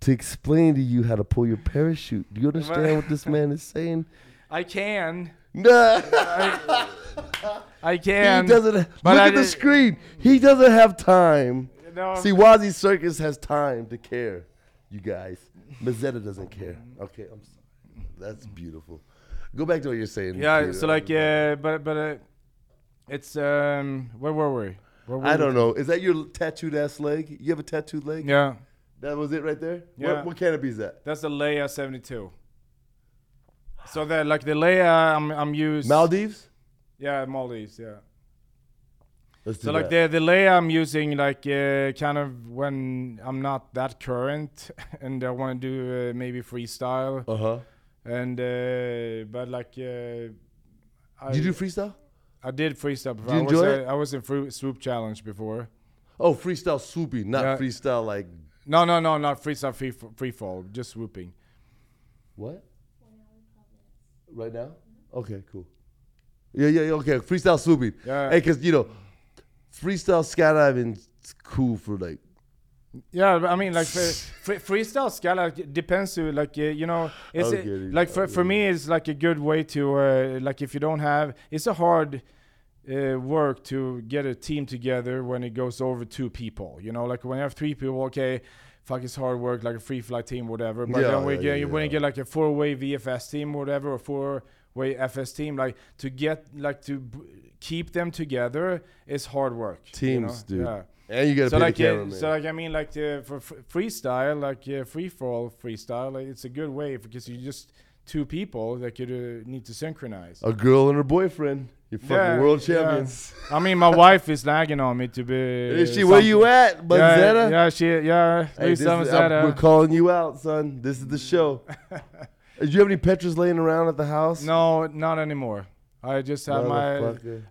to explain to you how to pull your parachute. Do you understand what this man is saying? I can, Nah. I, I can. He doesn't. Look I at the screen. He doesn't have time. No, See, Wazzy Circus has time to care. You guys, Mazetta doesn't care. Okay, I'm. Sorry. That's beautiful. Go back to what you're saying. yeah. Peter. So like, uh, but but uh, it's um, where were we? Where were I don't know. Is that your tattooed ass leg? You have a tattooed leg? Yeah, That was it right there. Yeah. What, what canopy is that? that's the Leia 72. So that like the Leia I'm I'm used. Maldives. Yeah, Maldives. Yeah. Let's So like that. the the Leia I'm using like uh, kind of when I'm not that current and I want to do uh, maybe freestyle Uh huh. and uh, but like uh, I Did you do freestyle? I did freestyle before. you I was enjoy uh, it? I was in Fru- swoop challenge before. Oh, freestyle swoopy, not Yeah. freestyle like No no no not freestyle free free fall just swooping. what? One hour, 12 minutes. Right now? Okay, cool. Yeah, yeah, yeah, okay. Freestyle swooping. Yeah. Hey, cause you know, freestyle skydiving's cool for like. Yeah, I mean, like free, freestyle scala like, depends to like uh, you know, it's it, like for for me it's like a good way to uh, like if you don't have it's a hard uh, work to get a team together when it goes over two people. You know, like when you have three people, okay, fuck, it's hard work like a free flight team, whatever. But Yeah, then we yeah, get yeah, when you get like a four way VFS team, whatever, or four way FS team, like to get like to b- keep them together is hard work. you Teams, know? dude. Yeah And you gotta so pay like the uh, cameraman. so like I mean like uh, for f- freestyle like uh, free fall freestyle like it's a good way because you just two people that you uh, need to synchronize. a girl and her boyfriend. You're fucking Yeah, world yeah. champions. I mean my wife is nagging on me to be. Is she where you at, Yeah, yeah, she yeah. Hey, is- we're calling you out, son. This is the show. Do you have any Petras laying around at the house? No, not anymore. I just have my.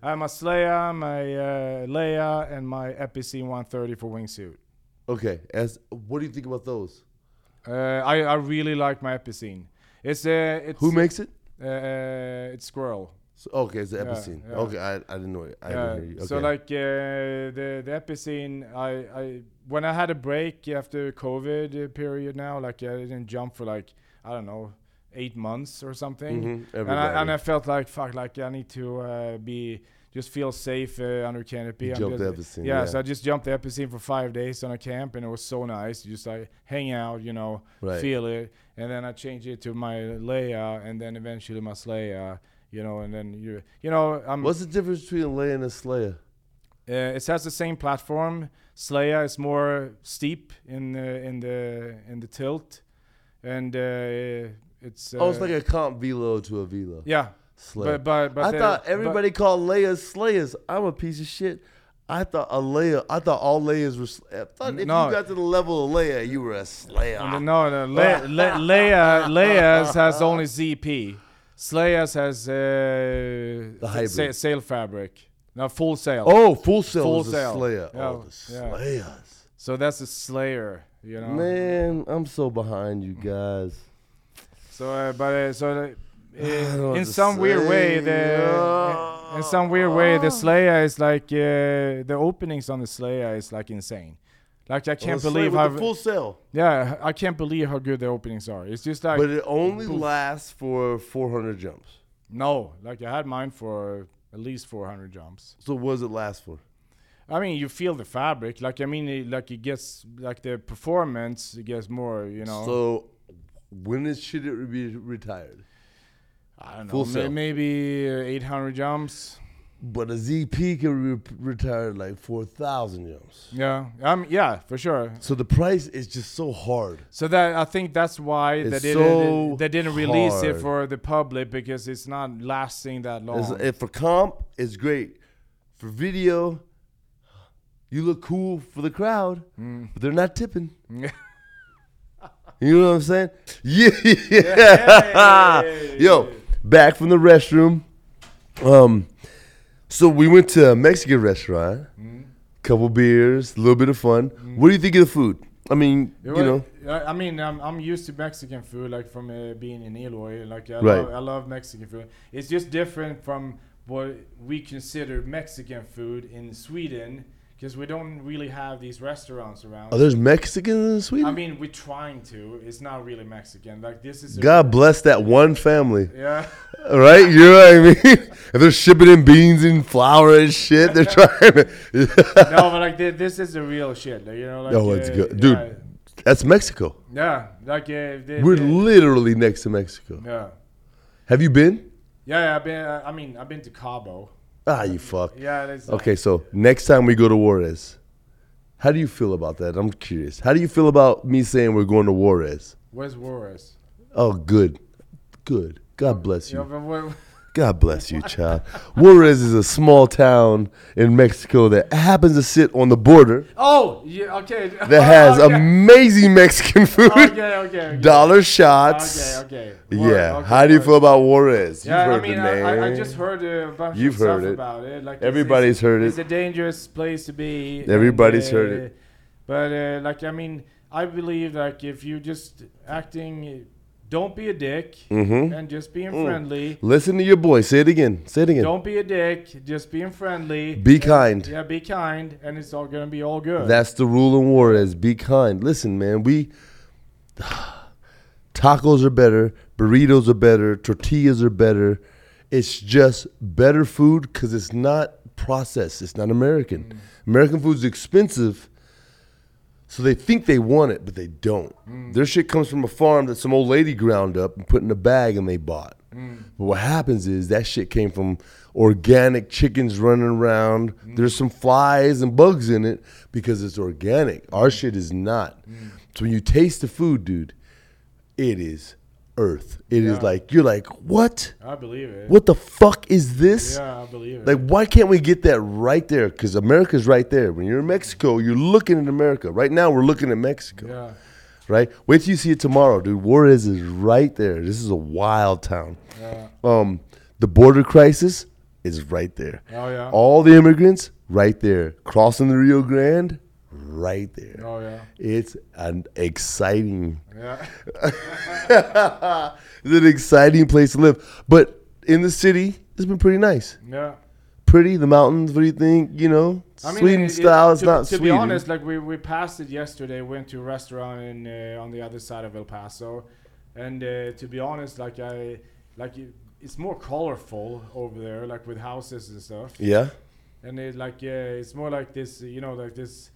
I have my Slayer, my uh, Leia, and my Epicene 130 for wingsuit. Okay. As what do you think about those? Uh, I I really like my Epicene. It's uh it's Who makes it? uh, it's Squirrel. So, okay, it's the Epicene. yeah. Okay, I, I didn't know it. I Yeah, didn't hear you. Okay. So like uh, the the Epicene, I I when I had a break after COVID period now, like I didn't jump for like I don't know eight months or something, mm-hmm. and I and I felt like fuck, like I need to uh, be just feel safe uh, under canopy. You I'm jumped just- the Epicene, Yeah, yeah. so I just jumped the Epicene for five days on a camp, and it was so nice. Just like hang out, you know, Right. feel it, and then I changed it to my Leia, and then eventually my Slayer, you know, and then you, you know, I'm. What's the difference between a Leia and a Slayer? Uh, it has the same platform. Slayer is more steep in the in the in the tilt, and uh, it's. Uh, oh, it's like a comp velo to a velo. yeah, Slayer. but but but I thought but- everybody called Leia's Slayers. I'm a piece of shit. I thought a Leia. I thought all Leias were. I thought if No. you got to the level of Leia, you were a Slayer. No, no, no Le, Le, Leia Leia's has only ZP. Slayers has uh, The hybrid. sa- sail fabric. No, full sail. Oh, full sail Full sail. Slayer. Yeah, oh, the yeah. Slayers. So that's a Slayer, you know. Man, I'm so behind you guys. So, uh, but uh, so uh, don't know what in some weird way, say. the in some weird way, the Slayer is like uh, the openings on the Slayer is like insane. Like I can't Slayer believe how full sail. yeah I can't believe how good the openings are. It's just like But it only Poof. lasts for 400 jumps. no, like I had mine for at least 400 jumps. So what does it last for? I mean, you feel the fabric. Like I mean, it, like it gets like the performance it gets more. You know, So when is should it be retired? I don't know, full may- maybe uh, 800 jumps. But a ZP can re- retired like 4,000 jumps. Yeah, um, yeah, for sure. So the price is just so hard. So that I think that's why they didn't so they didn't release it for the public because it's not lasting that long. It's- if for comp, it's great. For video, you look cool for the crowd, Mm. but they're not tipping. You know what I'm saying? Yeah. Yo, back from the restroom. Um, so we went to a Mexican restaurant. Mm. Couple beers, a little bit of fun. What do you think of the food? I mean, It you know, I I mean, I'm, I'm used to Mexican food, like from uh, being in Eloy. Like I, Right. love, I love Mexican food. It's just different from what we consider Mexican food in Sweden, because we don't really have these restaurants around. oh, there's Mexicans in Sweden. I mean, we're trying to. It's not really Mexican. Like this is. a- God bless that one family. Yeah. Right? You know what I mean? If they're shipping in beans and flour and shit, they're trying to. no, but like this is the real shit. You know, like. Oh, it's uh, good. Dude, Yeah, That's Mexico. yeah like uh, they, We're they- literally next to Mexico. Yeah. Have you been? Yeah, yeah, I've been. uh, I mean, I've been to Cabo. Ah, you fuck. Yeah, that's Okay, so next time we go to Juarez, how do you feel about that? I'm curious. How do you feel about me saying we're going to Juarez? Where's Juarez? Oh, good. Good. God bless Yeah, you. but what, God bless you, child. Juarez is a small town in Mexico that happens to sit on the border oh, yeah, okay. that has okay. amazing Mexican food, Okay, okay, okay. dollar shots. Okay, okay. Juarez, Yeah. okay, How do you feel about Juarez? You've Yeah, heard I mean, the I, name. I, I just heard a bunch You've of stuff heard it. about it. Like Everybody's it's, heard it. It's a dangerous place to be. and, Everybody's heard it. But uh, like, I mean, I believe like if you're just acting, don't be a dick, mm-hmm. and just being Mm. friendly. Listen to your boy. Say it again. Say it again. Don't be a dick, just being friendly. Be and- kind. Yeah, be kind, and it's all gonna be all good. That's the rule in Juarez. Be kind. Listen, man, we tacos are better, burritos are better, tortillas are better. It's just better food because it's not processed. It's not American. American food's expensive, so they think they want it, but they don't. Mm. Their shit comes from a farm that some old lady ground up and put in a bag and they bought. Mm. But what happens is that shit came from organic chickens running around. Mm. There's some flies and bugs in it because it's organic. Our shit is not. So when you taste the food, dude, it is earth. It is Yeah. like you're like, what? I believe it. What the fuck is this? Yeah, I believe it. Like, why can't we get that right there? Because America's right there. When you're in Mexico, you're looking at America. Right now, we're looking at Mexico. yeah. Right? Wait till you see it tomorrow, dude. Juarez is right there. This is a wild town. Yeah. Um, the border crisis is right there. Oh yeah. All the immigrants, right there. Crossing the Rio Grande, right there. Oh yeah. It's an exciting Yeah. it's an exciting place to live. But in the city, it's been pretty nice. Yeah. Pretty, the mountains, what do you think? You know, I mean, Sweden it- it- style, it's to, not to Sweden. be honest, like we, we passed it yesterday. Went to a restaurant in uh, on the other side of El Paso, and uh, to be honest, like I like you- it's more colorful over there, like with houses and stuff. Yeah. And it like uh, it's more like this, you know, like this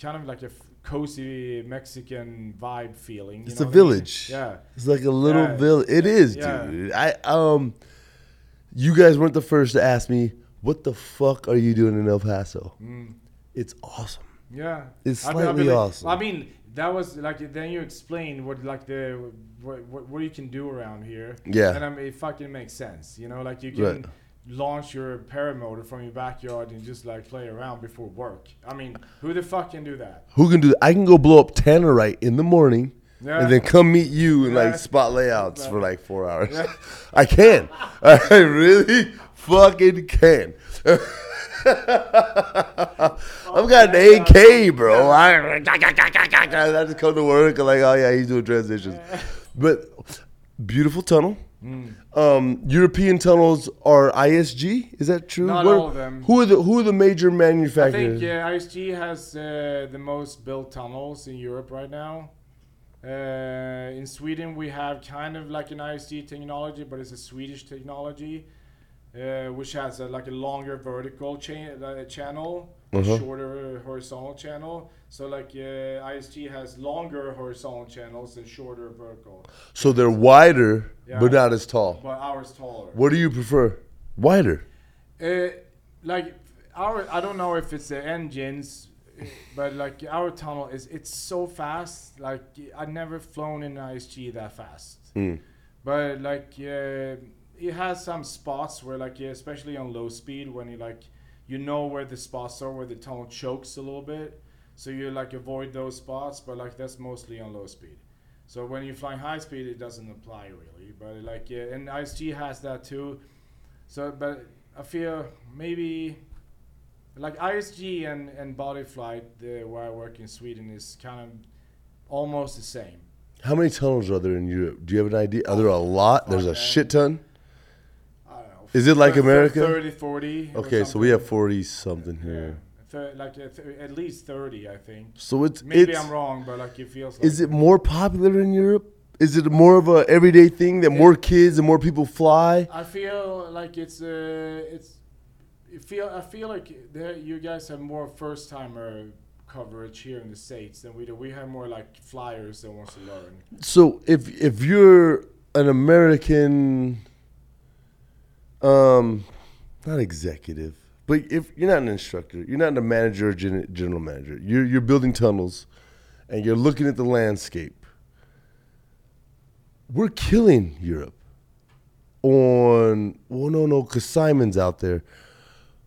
kind of like a f- cozy Mexican vibe feeling. you It's a what I mean? village. Yeah. It's like a little Yeah. village. It is, Yeah. dude. I um, you guys weren't the first to ask me what the fuck are you doing in El Paso. Mm. It's awesome. Yeah, It's I- I slightly believe- awesome. I mean, that was like then you explain what like the what, what, what you can do around here. Yeah. and I mean, it fucking makes sense. You know, like you can Right. Launch your paramotor from your backyard and just like play around before work. I mean, who the fuck can do that? Who can do that? I can go blow up Tannerite in the morning. Yeah. And then come meet you and like spot layouts for like four hours. Yeah. I can. I really fucking can. I've got an AK, bro. I, just come to work and like, oh yeah, he's doing transitions. But beautiful tunnel. Hmm. Um, European tunnels are ISG. Is that true? Not What- all of them. Who are the Who are the major manufacturers? I think uh, ISG has uh, the most built tunnels in Europe right now. Uh, in Sweden, we have kind of like an ISG technology, but it's a Swedish technology, uh, which has a, like a longer vertical cha- uh, channel, Uh-huh. shorter horizontal channel. So like uh, ISG has longer horizontal channels and shorter vertical, So they're wider, Yeah. but not as tall. but ours taller. What do you prefer? Wider. Uh, like our, I don't know if it's the engines, but like our tunnel is it's so fast. Like I've never flown in ISG that fast. Mm. But like uh, it has some spots where like yeah, especially on low speed when you like you know where the spots are where the tunnel chokes a little bit, so you like avoid those spots. But like that's mostly on low speed. So when you're flying high speed, it doesn't apply really. But like yeah, and ISG has that too. So, but I feel maybe like ISG and and body flight, the, where I work in Sweden, is kind of almost the same. How many tunnels are there in Europe? Do you have an idea? Are there a oh, lot? There's oh, a shit ton. I don't know. Is it like America? 30, 40. Okay, so we have forty something Yeah. here. Thir- like th- at least 30, I think. So it's Maybe it's, I'm wrong, but like it feels like. Is it more popular in Europe? Is it more of a everyday thing that more kids and more people fly? I feel like it's uh, it's. Feel I feel like there, you guys have more first timer coverage here in the states than we do. We have more like flyers that wants to learn. So if if you're an American, um, not executive, but if you're not an instructor, you're not a manager or gen- general manager. You're you're building tunnels, and you're looking at the landscape. We're killing Europe. On well, no, no, because Simon's out there.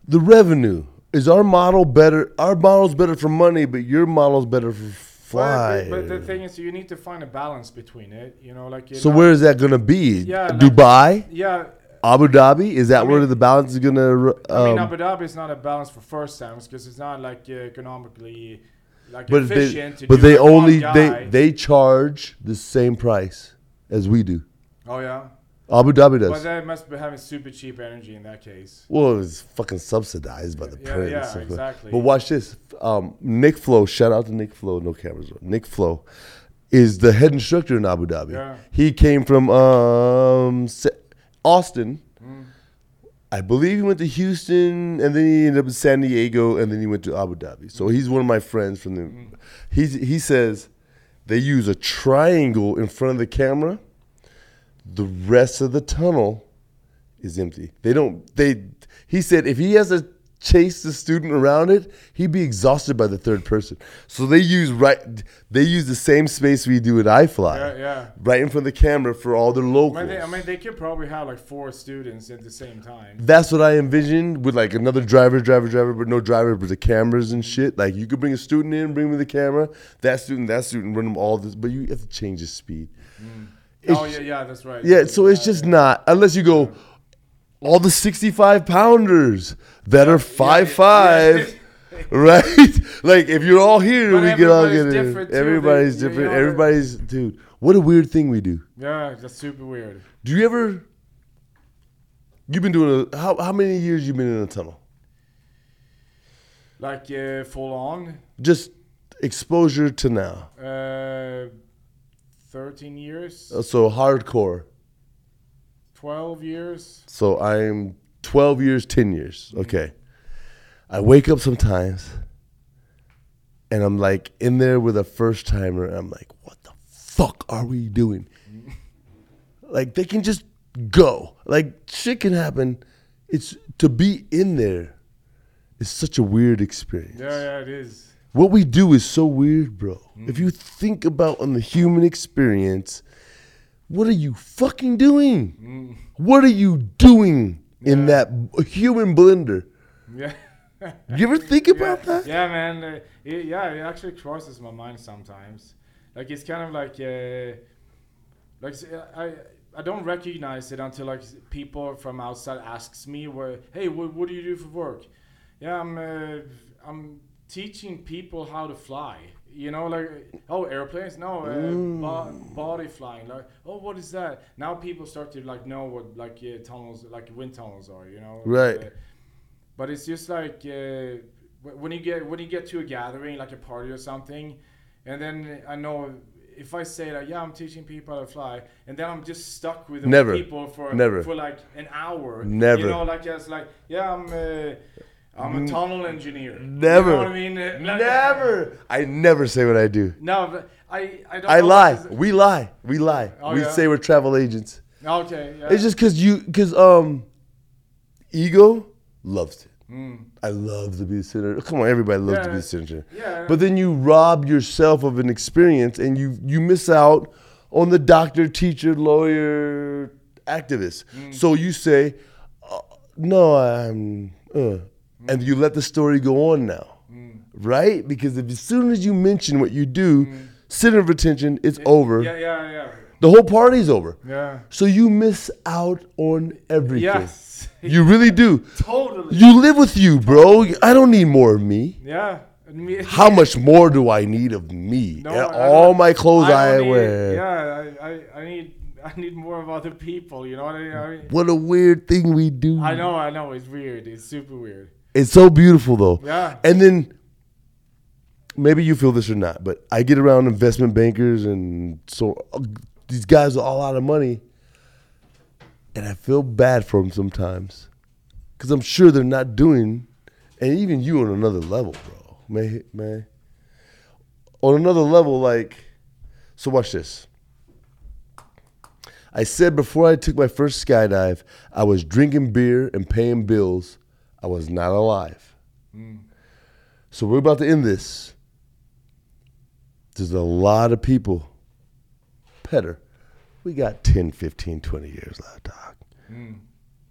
The revenue is our model better. Our model's better for money, but your model's better for fly. But, but the thing is, you need to find a balance between it. You know, like So not- where is that going to be? Yeah, like- Dubai, Yeah, Abu Dhabi. Is that I where the balance is going to? I mean Um, Abu Dhabi is not a balance for first times because it's not like uh, economically like but efficient they, to but they only they they charge the same price as we do. Oh yeah, Abu Dhabi but does. they must be having super cheap energy in that case. well, it's fucking subsidized by the Yeah, prince. yeah, exactly. But watch this. Um, Nick Flo, shout out to Nick Flo. No cameras. Nick Flo is the head instructor in Abu Dhabi. Yeah. He came from um, Austin. Mm. I believe he went to Houston and then he ended up in San Diego and then he went to Abu Dhabi. So he's one of my friends from the. He's, he says they use a triangle in front of the camera. The rest of the tunnel is empty. They don't. They. He said if he has to chase the student around it, he'd be exhausted by the third person. So they use right. They use the same space we do at iFly Yeah, yeah. right in front of the camera for all their I locals. mean, they, I mean, they could probably have like four students at the same time. That's what I envisioned with like another driver, driver, driver, but no driver, but the cameras and shit. Like you could bring a student in, bring me the camera, that student, that student, run them all this, but you have to change the speed. Mm. Oh, it's- oh yeah, yeah, that's right. Yeah, so it's just not unless you go all the sixty-five pounders that are five five. Right, like if you're all here, But we can all get too. Everybody's you different. Everybody's dude. What a weird thing we do. Yeah, that's super weird. Do you ever? You've been doing a how? How many years you been in a tunnel? Like uh, full on, Just exposure to now. uh, thirteen years. Uh, So hardcore. 12 years. So I'm 12 years, 10 years. Mm-hmm. Okay. I wake up sometimes and I'm like in there with a first timer. I'm like, what the fuck are we doing? Mm-hmm. like they can just go. Like shit can happen. It's to be in there is such a weird experience. Yeah, yeah, it is. What we do is so weird, bro. If mm-hmm. you think about on the human experience, what are you fucking doing? What are you doing in that human blender? Yeah. You ever think about yeah, that? Yeah, man. Uh, it, yeah, it actually crosses my mind sometimes. Like it's kind of like, uh, like I I don't recognize it until like people from outside asks me, "Where, hey, what, what do you do for work?" Yeah, I'm uh, I'm teaching people how to fly. You know, like oh, airplanes? No, uh, bo- body flying. Like oh, what is that? Now people start to like know what like uh, tunnels, like wind tunnels are. You know, Right. Uh, but it's just like uh, when you get when you get to a gathering, like a party or something, and then I know if I say that, yeah, I'm teaching people how to fly, and then I'm just stuck with Never. people for Never. for like an hour. Never. You know, like it's like, yeah, I'm uh, I'm a tunnel engineer. Never. You know what I mean? Never. I never say what I do. No, but I I don't. I lie. We lie. We lie. Oh, we yeah? say we're travel agents. Okay. Yeah. It's just because you, because um, ego loves it. Mm. I love to be the center. Come on, everybody loves to be Yeah. the center. Yeah. But then you rob yourself of an experience, and you you miss out on the doctor, teacher, lawyer, activist. Mm. So you say, uh, "No, I'm," uh, and you let the story go on now, right? Because if, as soon as you mention what you do, center of attention, it's over. Yeah, yeah, yeah. The whole party's over. Yeah. So you miss out on everything. Yes. You really do. totally. You live with you, bro. I don't need more of me. yeah. How much more do I need of me? No, and all my clothes I, need- wear. Yeah, I, I, I need I need more of other people. You know what I mean? I, mean, What a weird thing we do. I know, I know. It's weird. It's super weird. It's so beautiful though. Yeah. And then maybe you feel this or not, but I get around investment bankers and so uh, these guys are all out of money, and I feel bad for them sometimes because I'm sure they're not doing, and even you on another level, bro. Man, man, on another level, like, so watch this. I said before I took my first skydive, I was drinking beer and paying bills. I was not alive. So we're about to end this. There's a lot of people. Petter, we got 10, 15, 20 years left, dog.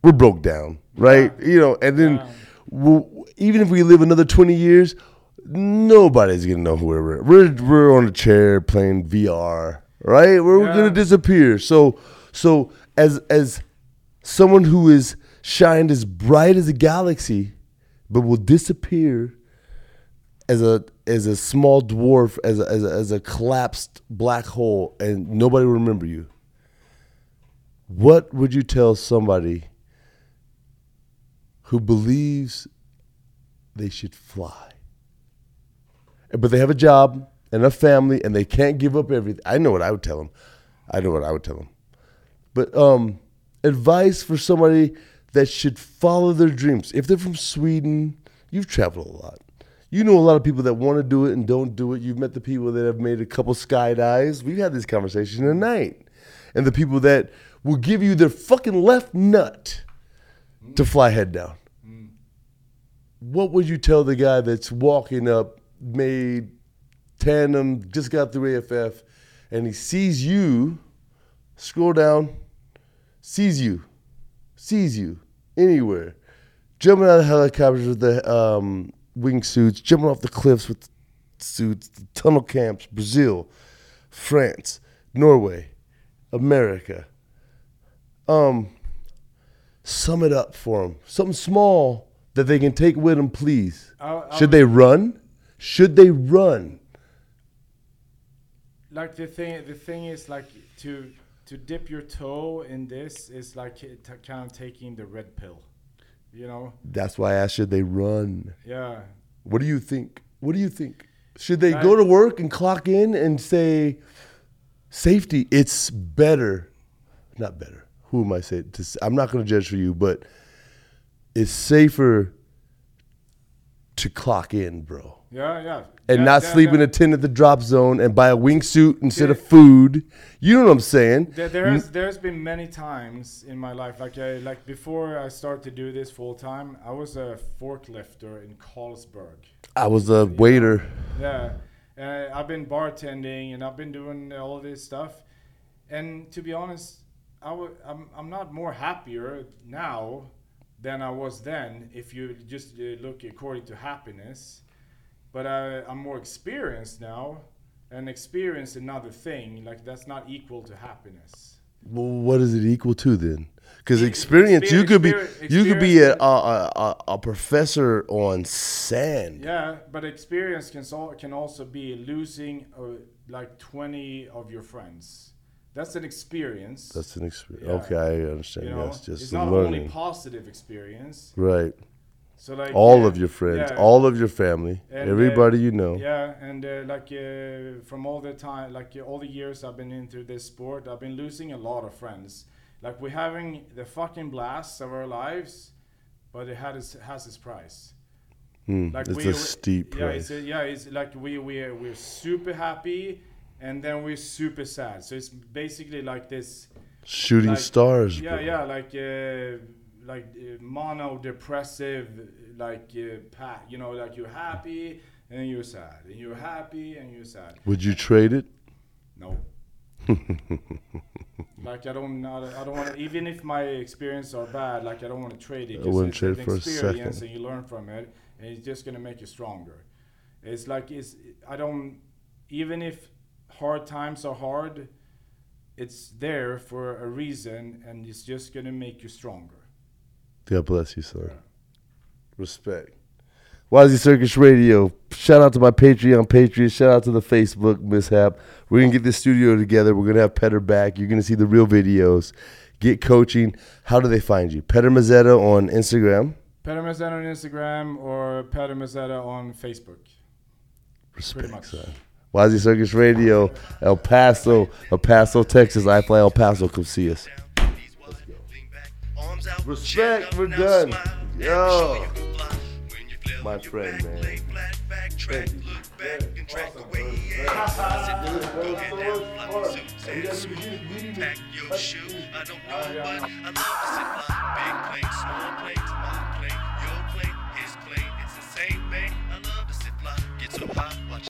We're broke down, right? You know, and then Yeah. we'll, even if we live another 20 years, nobody's going to know who we're. We're, we're on a chair playing VR, right? We're, Yeah. going to disappear. So, so as, as someone who is shined as bright as a galaxy, but will disappear as a as a small dwarf, as a, as a, as a collapsed black hole, and nobody will remember you. What would you tell somebody who believes they should fly, but they have a job and a family, and they can't give up everything? I know what I would tell them. I know what I would tell them. But um, advice for somebody that should follow their dreams. If they're from Sweden, you've traveled a lot. You know a lot of people that want to do it and don't do it. You've met the people that have made a couple skydives. We've had this conversation tonight. And the people that will give you their fucking left nut to fly head down. What would you tell the guy that's walking up, made tandem, just got through AFF, and he sees you, scroll down, sees you, sees you anywhere, jumping out of helicopters with the um, wingsuits, jumping off the cliffs with suits, tunnel camps, Brazil, France, Norway, America. Um, sum it up for them. Something small that they can take with them, please. I'll- I'll- Should they run? Should they run? like the thing the thing is like to to dip your toe in this is like t- kind of taking the red pill you know That's why I asked, should they run? yeah What do you think? What do you think? Should they Right. go to work and clock in and say, safety, it's better? Not better. who am I saying? To, I'm not going to judge for you, but it's safer to clock in, bro. Yeah, yeah. And Yeah, not yeah, sleep in a tent at the drop zone and buy a wingsuit instead of food. You know what I'm saying? There, there has there's been many times in my life, like I, like before I started to do this full time, I was a forklifter in Carlsberg. I was a waiter. Yeah, uh, I've been bartending and I've been doing all this stuff, and to be honest, I w- I'm I'm not more happier now than I was then. If you just uh, look according to happiness, but I, I'm more experienced now, and experience another thing like that's not equal to happiness. Well, what is it equal to then? Because E- experience, you could be, experience- you could be a, a, a, a professor on sand. Yeah, but experience can can also be losing uh, like 20 of your friends. That's an experience. That's an experience. Yeah. Okay, I understand. you know, That's just it's not only positive experience. right. So like All uh, of your friends, yeah, all of your family, And, everybody uh, you know. Yeah, and uh, like uh, from all the time, like uh, all the years I've been into this sport, I've been losing a lot of friends. Like we're having the fucking blasts of our lives, but it had its, has its price. Hmm, Like it's we- a steep Yeah, price. it's a, yeah, it's like we we are, we're super happy, and then we're super sad. So it's basically like this. Shooting like- stars. Yeah, bro. yeah, like uh, like uh, mono depressive, like uh, pa- you know, like you're happy and you're sad, and you're happy and you're sad. Would you trade it? No. like I don't, I don't want to. Even if my experience are bad, like I don't want to trade it. I wouldn't it's trade an for a experience second. and you learn from it, and it's just gonna make you stronger. It's like it's. I don't. Even if hard times are hard, it's there for a reason, and it's just gonna make you stronger. God bless you, sir. Respect. Wazzy Circus Radio. Shout out to my Patreon Patriots. Shout out to the Facebook mishap. We're gonna get this studio together. We're gonna have Petter back. You're gonna see the real videos. Get coaching. How do they find you? Petter Mazzetta on Instagram. Petter Mazzetta on Instagram or Petter Mazzetta on Facebook. Respect. Wazzy Circus Radio, El Paso, El Paso, Texas. I fly El Paso. Come see us. Respect, we're done. Yo. My friend, man. Thank you. Pack